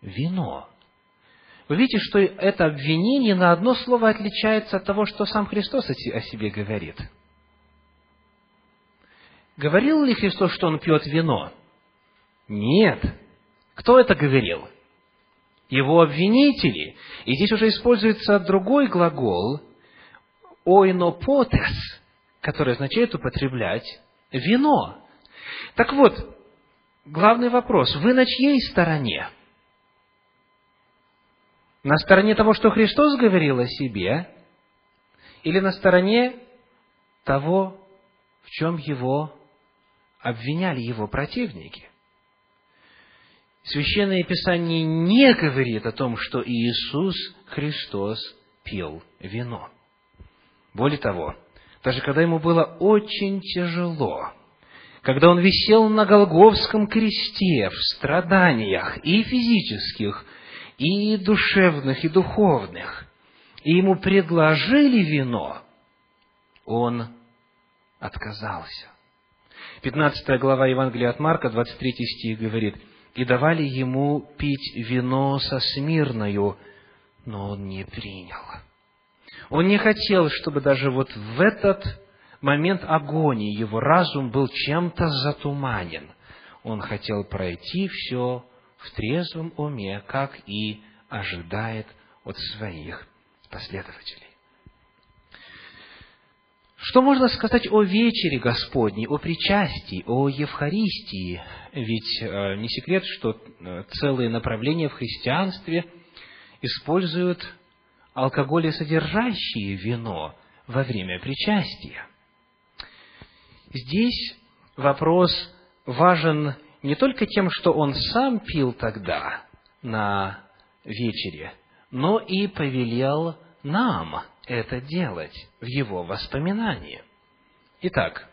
вино. Вы видите, что это обвинение на одно слово отличается от того, что сам Христос о себе говорит. Говорил ли Христос, что он пьет вино? Нет. Кто это говорил? Его обвинители. И здесь уже используется другой глагол «ойнопотес», который означает употреблять вино. Так вот, главный вопрос. Вы на чьей стороне? На стороне того, что Христос говорил о себе, или на стороне того, в чем его обвиняли его противники? Священное Писание не говорит о том, что Иисус Христос пил вино. Более того, даже когда ему было очень тяжело, когда он висел на Голговском кресте в страданиях и физических, и душевных, и духовных, и ему предложили вино, он отказался. 15 глава Евангелия от Марка, 23 стих говорит, «И давали ему пить вино со смирною, но он не принял». Он не хотел, чтобы даже вот в этот момент агонии его разум был чем-то затуманен. Он хотел пройти все в трезвом уме, как и ожидает от своих последователей. Что можно сказать о вечере Господней, о причастии, о Евхаристии? Ведь э, не секрет, что э, целые направления в христианстве используют алкоголесодержащие вино во время причастия. Здесь вопрос важен не только тем, что он сам пил тогда на вечере, но и повелел нам это делать в его воспоминании. Итак,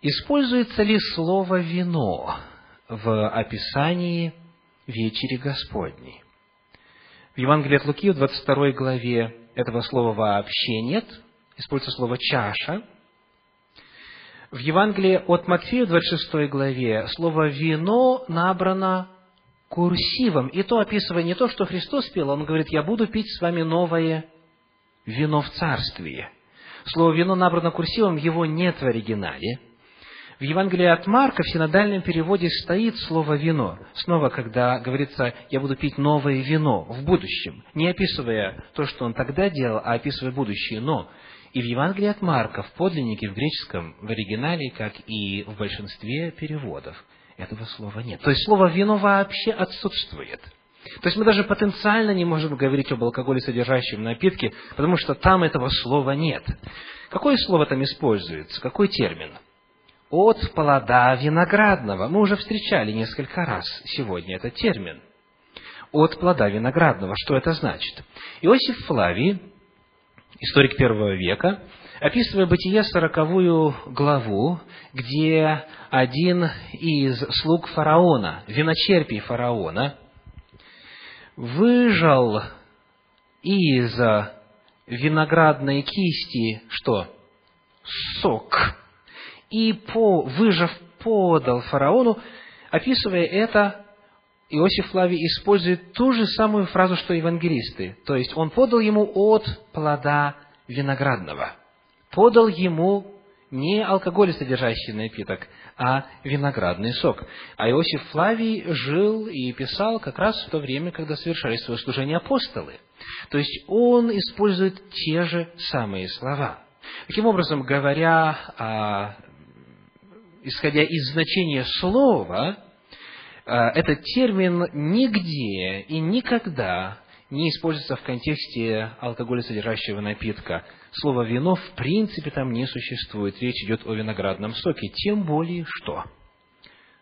используется ли слово «вино» в описании вечери Господней? В Евангелии от Луки, в 22 главе, этого слова вообще нет, используется слово «чаша». В Евангелии от Матфея, в 26 главе, слово «вино» набрано курсивом, и то описывая не то, что Христос пил, он говорит, «Я буду пить с вами новое вино в царстве». Слово «вино» набрано курсивом, его нет в оригинале – в Евангелии от Марка в синодальном переводе стоит слово «вино». Снова, когда говорится «я буду пить новое вино» в будущем, не описывая то, что он тогда делал, а описывая будущее. Но и в Евангелии от Марка, в подлиннике, в греческом, в оригинале, как и в большинстве переводов, этого слова нет. То есть слово «вино» вообще отсутствует. То есть мы даже потенциально не можем говорить об алкоголе, содержащем напитки, потому что там этого слова нет. Какое слово там используется? Какой термин? от плода виноградного. Мы уже встречали несколько раз сегодня этот термин. От плода виноградного. Что это значит? Иосиф Флавий, историк первого века, описывая Бытие сороковую главу, где один из слуг фараона, виночерпий фараона, выжал из виноградной кисти что? Сок и, по, выжав, подал фараону, описывая это, Иосиф Флавий использует ту же самую фразу, что евангелисты. То есть, он подал ему от плода виноградного. Подал ему не алкоголь содержащий напиток, а виноградный сок. А Иосиф Флавий жил и писал как раз в то время, когда совершали свое служение апостолы. То есть он использует те же самые слова. Таким образом, говоря исходя из значения слова, этот термин нигде и никогда не используется в контексте алкоголя содержащего напитка. Слово «вино» в принципе там не существует. Речь идет о виноградном соке. Тем более что,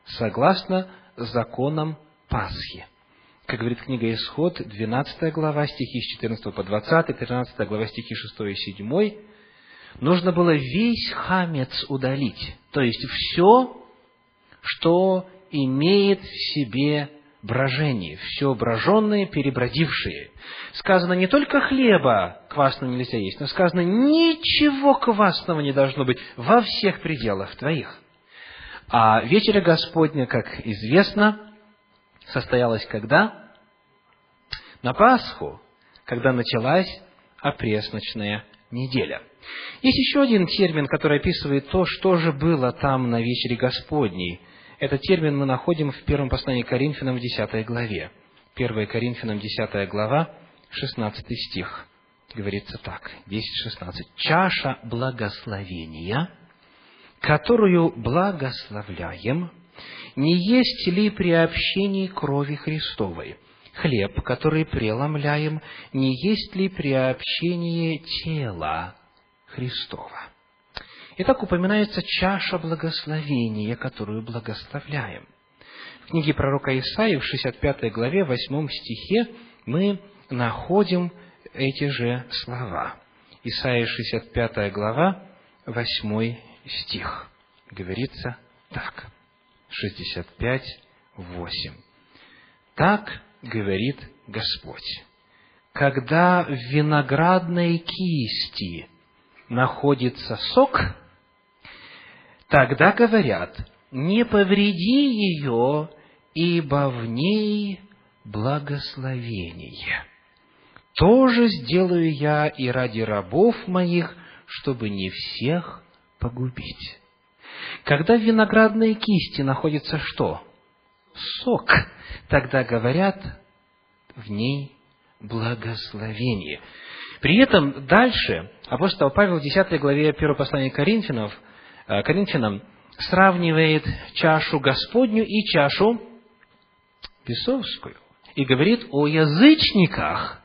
согласно законам Пасхи, как говорит книга Исход, 12 глава, стихи с 14 по 20, 13 глава, стихи 6 и 7, нужно было весь хамец удалить, то есть все, что имеет в себе брожение, все броженное, перебродившее. Сказано не только хлеба квасного нельзя есть, но сказано ничего квасного не должно быть во всех пределах твоих. А вечеря Господня, как известно, состоялась когда? На Пасху, когда началась опресночная неделя. Есть еще один термин, который описывает то, что же было там на вечере Господней. Этот термин мы находим в первом послании Коринфянам в 10 главе. 1 Коринфянам 10 глава, 16 стих. Говорится так, 10-16. «Чаша благословения, которую благословляем, не есть ли при общении крови Христовой? Хлеб, который преломляем, не есть ли при общении тела Христова?» Итак, упоминается чаша благословения, которую благословляем. В книге пророка Исаии в 65 главе, 8 стихе, мы находим эти же слова. Исаия 65 глава, 8 стих. Говорится так. 65, 8. Так говорит Господь. Когда в виноградной кисти находится сок, тогда говорят, не повреди ее, ибо в ней благословение. Тоже сделаю я и ради рабов моих, чтобы не всех погубить. Когда в виноградной кисти находится что? Сок. Тогда говорят, в ней благословение. При этом дальше апостол Павел в 10 главе 1 послания Коринфянов, Коринфянам сравнивает чашу Господню и чашу бесовскую. И говорит о язычниках,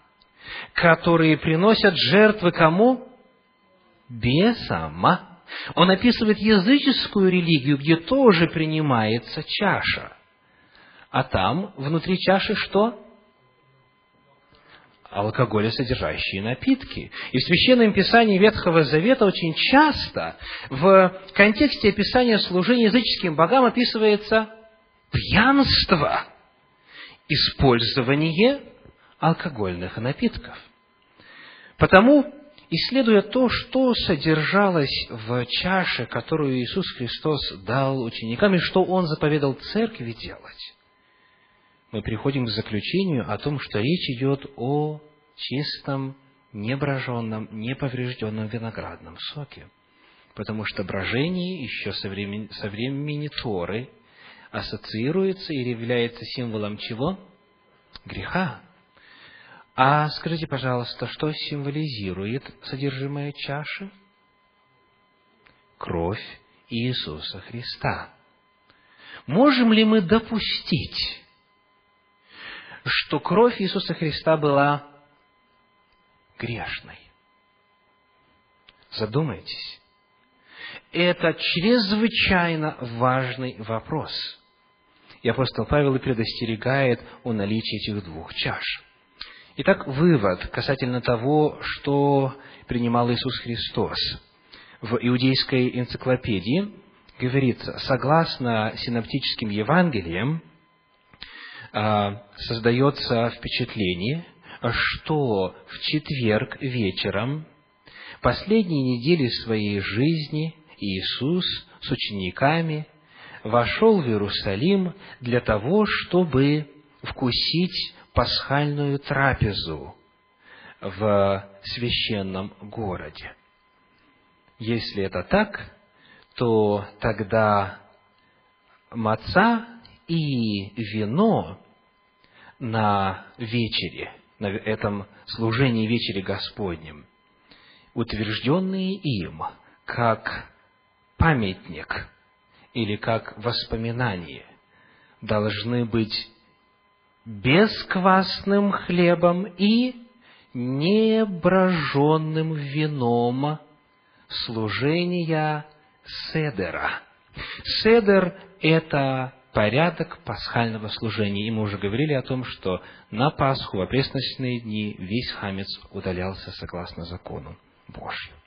которые приносят жертвы кому? Бесам. Он описывает языческую религию, где тоже принимается чаша. А там, внутри чаши, что? Алкоголесодержащие напитки. И в Священном Писании Ветхого Завета очень часто в контексте описания служения языческим богам описывается пьянство, использование алкогольных напитков. Потому, исследуя то, что содержалось в чаше, которую Иисус Христос дал ученикам, и что Он заповедал церкви делать, мы приходим к заключению о том, что речь идет о чистом, неброженном, неповрежденном виноградном соке. Потому что брожение еще со времени, со времени Торы ассоциируется или является символом чего? Греха. А скажите, пожалуйста, что символизирует содержимое чаши? Кровь Иисуса Христа. Можем ли мы допустить, что кровь Иисуса Христа была грешной? Задумайтесь. Это чрезвычайно важный вопрос. И апостол Павел и предостерегает о наличии этих двух чаш. Итак, вывод касательно того, что принимал Иисус Христос. В иудейской энциклопедии говорится, согласно синоптическим Евангелиям, создается впечатление, что в четверг вечером последней недели своей жизни Иисус с учениками вошел в Иерусалим для того, чтобы вкусить пасхальную трапезу в священном городе. Если это так, то тогда маца и вино на вечере, на этом служении вечери Господнем, утвержденные им как памятник или как воспоминание, должны быть бесквасным хлебом и неброженным вином служения седера. Седер – это порядок пасхального служения. И мы уже говорили о том, что на Пасху, в опресночные дни, весь хамец удалялся согласно закону Божьему.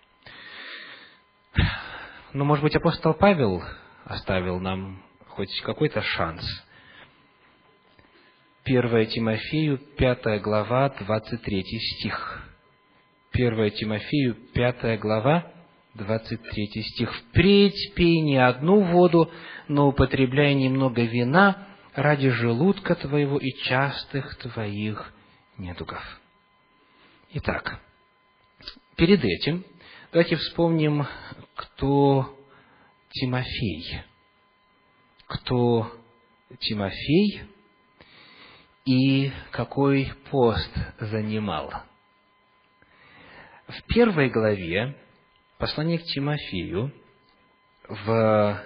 Но, может быть, апостол Павел оставил нам хоть какой-то шанс. 1 Тимофею, 5 глава, 23 стих. 1 Тимофею, 5 глава, 23 стих. «Впредь пей не одну воду, но употребляй немного вина ради желудка твоего и частых твоих недугов». Итак, перед этим давайте вспомним, кто Тимофей. Кто Тимофей и какой пост занимал. В первой главе послания к Тимофею в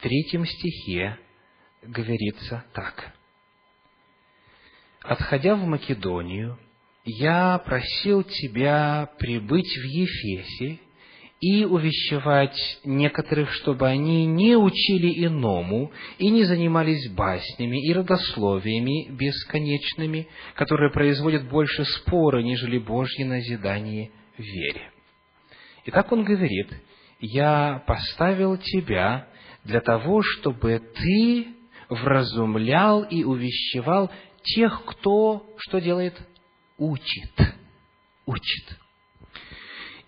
третьем стихе говорится так. «Отходя в Македонию, я просил тебя прибыть в Ефесе и увещевать некоторых, чтобы они не учили иному и не занимались баснями и родословиями бесконечными, которые производят больше спора, нежели Божье назидание в вере. Итак, он говорит, я поставил тебя для того, чтобы ты вразумлял и увещевал тех, кто что делает? Учит. Учит.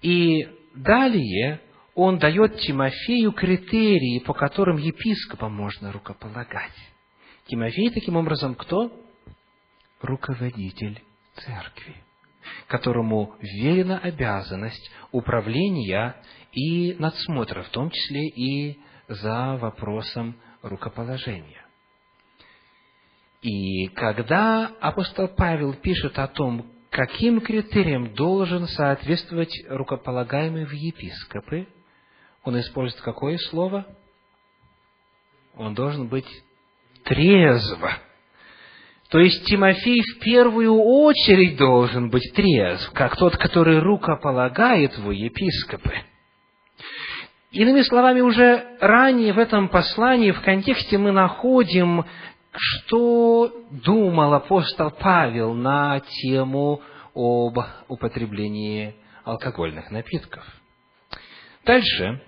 И далее он дает Тимофею критерии, по которым епископам можно рукополагать. Тимофей, таким образом, кто? Руководитель церкви, которому верена обязанность управления и надсмотра, в том числе и за вопросом рукоположения. И когда апостол Павел пишет о том, каким критериям должен соответствовать рукополагаемый в епископы, он использует какое слово? Он должен быть трезво. То есть Тимофей в первую очередь должен быть трезв, как тот, который рукополагает в епископы. Иными словами, уже ранее в этом послании, в контексте мы находим что думал апостол Павел на тему об употреблении алкогольных напитков? Дальше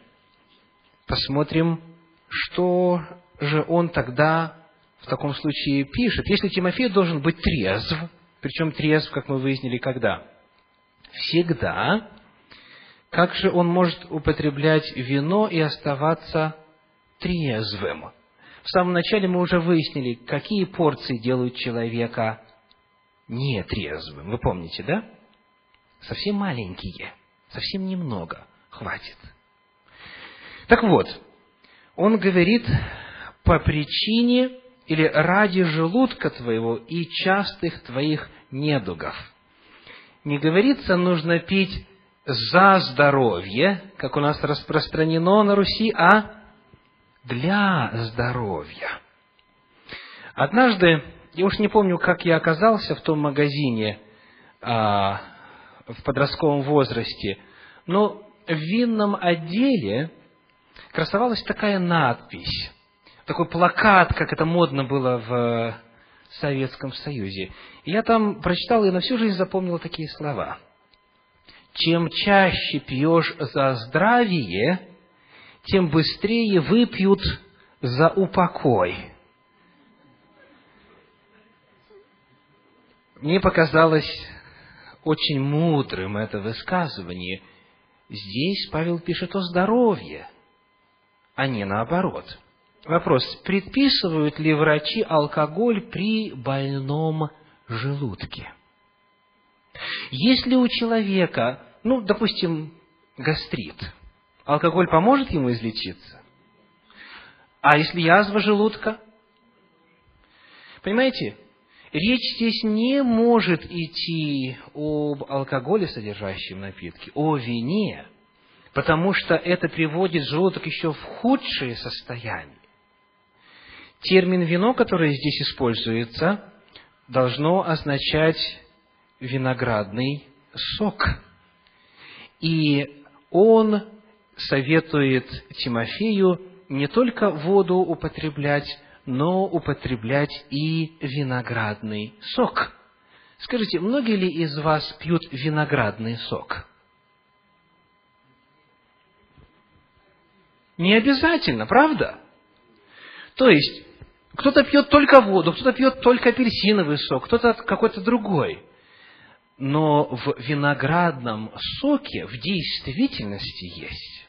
посмотрим, что же он тогда в таком случае пишет. Если Тимофей должен быть трезв, причем трезв, как мы выяснили, когда? Всегда. Как же он может употреблять вино и оставаться трезвым? В самом начале мы уже выяснили, какие порции делают человека нетрезвым. Вы помните, да? Совсем маленькие, совсем немного хватит. Так вот, он говорит, по причине или ради желудка твоего и частых твоих недугов. Не говорится, нужно пить за здоровье, как у нас распространено на Руси, а для здоровья. Однажды, я уж не помню, как я оказался в том магазине а, в подростковом возрасте, но в винном отделе красовалась такая надпись, такой плакат, как это модно было в Советском Союзе. И я там прочитал и на всю жизнь запомнил такие слова. Чем чаще пьешь за здравие, тем быстрее выпьют за упокой. Мне показалось очень мудрым это высказывание. Здесь Павел пишет о здоровье, а не наоборот. Вопрос, предписывают ли врачи алкоголь при больном желудке? Если у человека, ну, допустим, гастрит – Алкоголь поможет ему излечиться? А если язва желудка? Понимаете, речь здесь не может идти об алкоголе, содержащем напитки, о вине, потому что это приводит желудок еще в худшее состояние. Термин «вино», который здесь используется, должно означать виноградный сок. И он советует Тимофею не только воду употреблять, но употреблять и виноградный сок. Скажите, многие ли из вас пьют виноградный сок? Не обязательно, правда? То есть, кто-то пьет только воду, кто-то пьет только апельсиновый сок, кто-то какой-то другой. Но в виноградном соке в действительности есть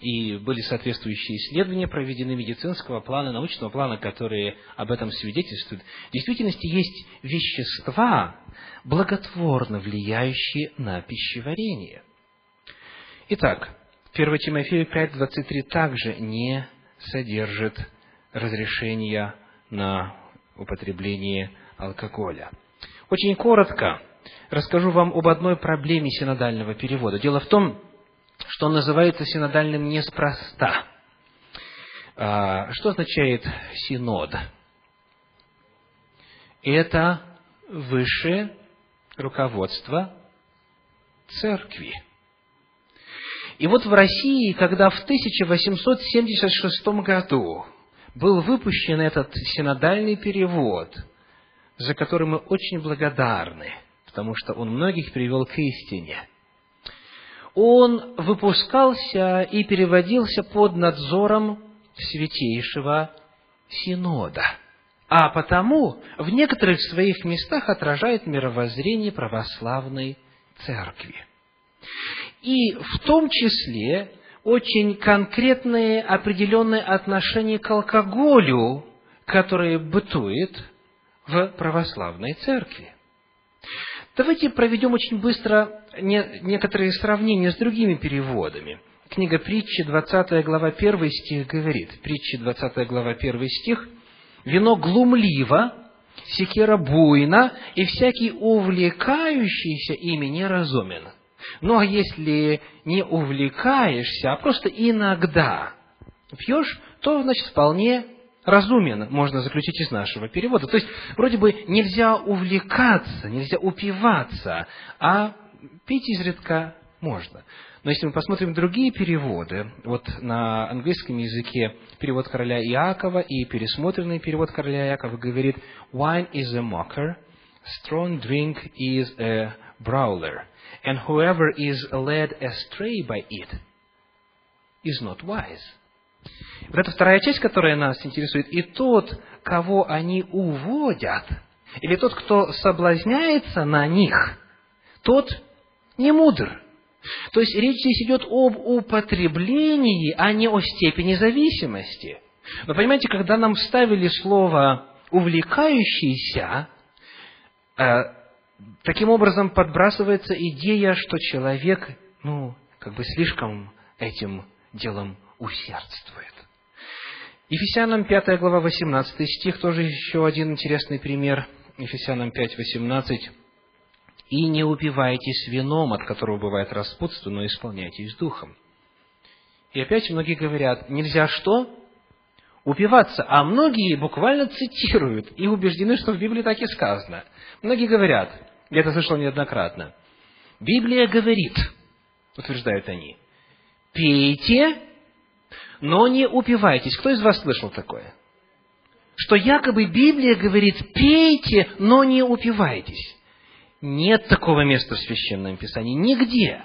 и были соответствующие исследования проведены медицинского плана, научного плана, которые об этом свидетельствуют. В действительности есть вещества, благотворно влияющие на пищеварение. Итак, 1 Тимофею 5.23 также не содержит разрешения на употребление алкоголя. Очень коротко расскажу вам об одной проблеме синодального перевода. Дело в том, что он называется синодальным неспроста. А, что означает синод? Это высшее руководство церкви. И вот в России, когда в 1876 году был выпущен этот синодальный перевод, за который мы очень благодарны, потому что он многих привел к истине – он выпускался и переводился под надзором Святейшего Синода, а потому в некоторых своих местах отражает мировоззрение православной церкви. И в том числе очень конкретные определенные отношения к алкоголю, которые бытует в православной церкви. Давайте проведем очень быстро не, некоторые сравнения с другими переводами. Книга притчи, 20 глава, 1 стих говорит, притчи, 20 глава, 1 стих, «Вино глумливо, секера буйна, и всякий увлекающийся ими неразумен». А если не увлекаешься, а просто иногда пьешь, то, значит, вполне разумен, можно заключить из нашего перевода. То есть, вроде бы нельзя увлекаться, нельзя упиваться, а пить изредка можно. Но если мы посмотрим другие переводы, вот на английском языке перевод короля Иакова и пересмотренный перевод короля Иакова говорит «Wine is a mocker, strong drink is a brawler, and whoever is led astray by it is not wise». Вот эта вторая часть, которая нас интересует, и тот, кого они уводят, или тот, кто соблазняется на них, тот не мудр. То есть речь здесь идет об употреблении, а не о степени зависимости. Но понимаете, когда нам вставили слово «увлекающийся», э, таким образом подбрасывается идея, что человек, ну, как бы слишком этим делом усердствует. Ефесянам 5 глава 18 стих, тоже еще один интересный пример. Ефесянам 5, 18 и не упивайтесь вином, от которого бывает распутство, но исполняйтесь духом. И опять многие говорят, нельзя что? Упиваться. А многие буквально цитируют и убеждены, что в Библии так и сказано. Многие говорят, я это слышал неоднократно, Библия говорит, утверждают они, пейте, но не упивайтесь. Кто из вас слышал такое? Что якобы Библия говорит, пейте, но не упивайтесь. Нет такого места в Священном Писании, нигде.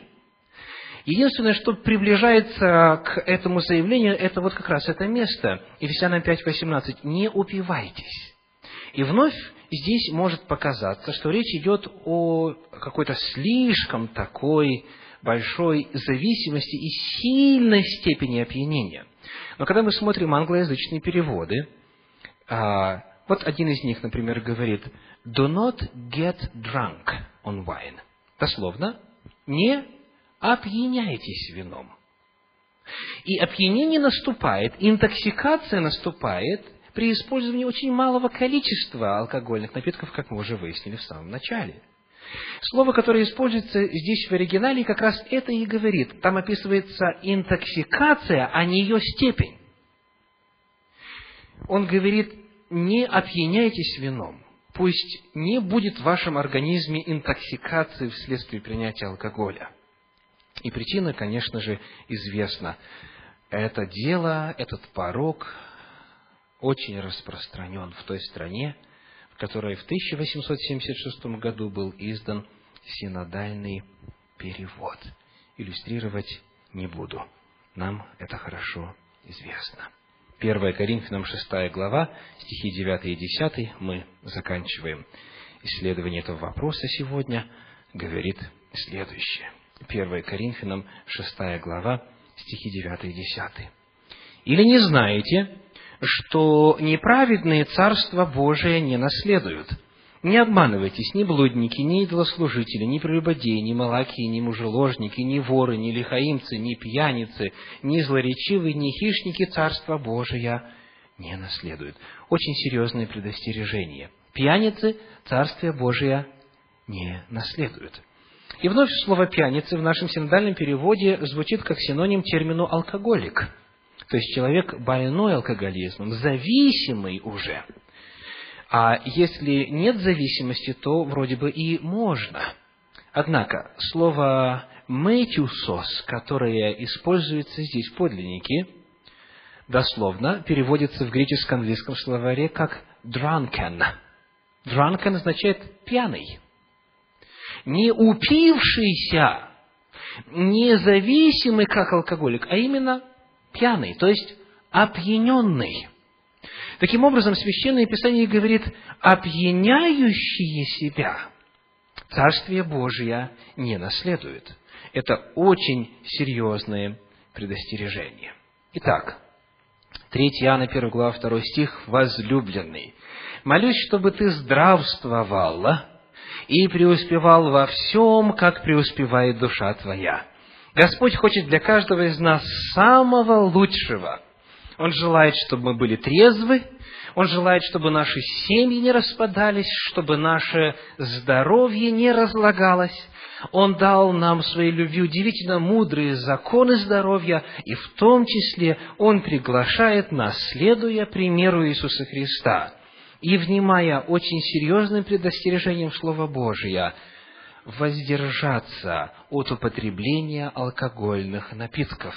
Единственное, что приближается к этому заявлению, это вот как раз это место. Ефесянам 5.18. «Не упивайтесь». И вновь здесь может показаться, что речь идет о какой-то слишком такой большой зависимости и сильной степени опьянения. Но когда мы смотрим англоязычные переводы, а, вот один из них, например, говорит «Do not get drunk on wine». Дословно, не опьяняйтесь вином. И опьянение наступает, интоксикация наступает при использовании очень малого количества алкогольных напитков, как мы уже выяснили в самом начале. Слово, которое используется здесь в оригинале, как раз это и говорит. Там описывается интоксикация, а не ее степень. Он говорит, не опьяняйтесь вином. Пусть не будет в вашем организме интоксикации вследствие принятия алкоголя. И причина, конечно же, известна. Это дело, этот порог очень распространен в той стране, в которой в 1876 году был издан синодальный перевод. Иллюстрировать не буду. Нам это хорошо известно. 1 Коринфянам 6 глава, стихи 9 и 10, мы заканчиваем исследование этого вопроса сегодня, говорит следующее. 1 Коринфянам 6 глава, стихи 9 и 10. Или не знаете, что неправедные Царство Божие не наследуют? Не обманывайтесь, ни блудники, ни идолослужители, ни прелюбодеи, ни малаки, ни мужеложники, ни воры, ни лихаимцы, ни пьяницы, ни злоречивые, ни хищники Царства Божия не наследуют. Очень серьезное предостережение. Пьяницы Царствие Божие не наследуют. И вновь слово «пьяницы» в нашем синодальном переводе звучит как синоним термину «алкоголик». То есть человек больной алкоголизмом, зависимый уже. А если нет зависимости, то вроде бы и можно. Однако, слово «мэтюсос», которое используется здесь в подлиннике, дословно переводится в греческо-английском словаре как «drunken». «Drunken» означает «пьяный» не упившийся, не зависимый как алкоголик, а именно пьяный, то есть опьяненный. Таким образом, Священное Писание говорит, опьяняющие себя Царствие Божие не наследует. Это очень серьезное предостережение. Итак, 3 Иоанна 1 глава 2 стих, «Возлюбленный, молюсь, чтобы ты здравствовала и преуспевал во всем, как преуспевает душа твоя. Господь хочет для каждого из нас самого лучшего. Он желает, чтобы мы были трезвы, Он желает, чтобы наши семьи не распадались, чтобы наше здоровье не разлагалось. Он дал нам своей любви удивительно мудрые законы здоровья, и в том числе Он приглашает нас, следуя примеру Иисуса Христа – и внимая очень серьезным предостережением Слова Божия, воздержаться от употребления алкогольных напитков.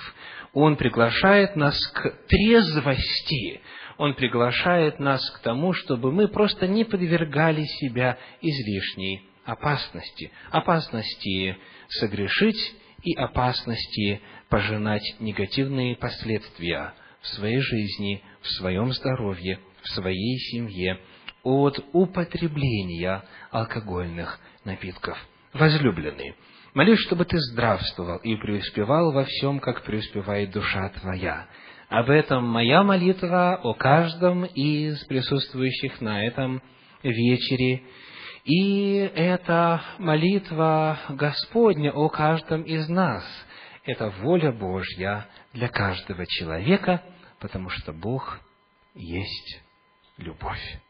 Он приглашает нас к трезвости, он приглашает нас к тому, чтобы мы просто не подвергали себя излишней опасности, опасности согрешить и опасности пожинать негативные последствия в своей жизни, в своем здоровье, в своей семье от употребления алкогольных напитков. Возлюбленный, молюсь, чтобы ты здравствовал и преуспевал во всем, как преуспевает душа твоя. Об этом моя молитва о каждом из присутствующих на этом вечере. И это молитва Господня о каждом из нас. Это воля Божья для каждого человека, потому что Бог есть любовь.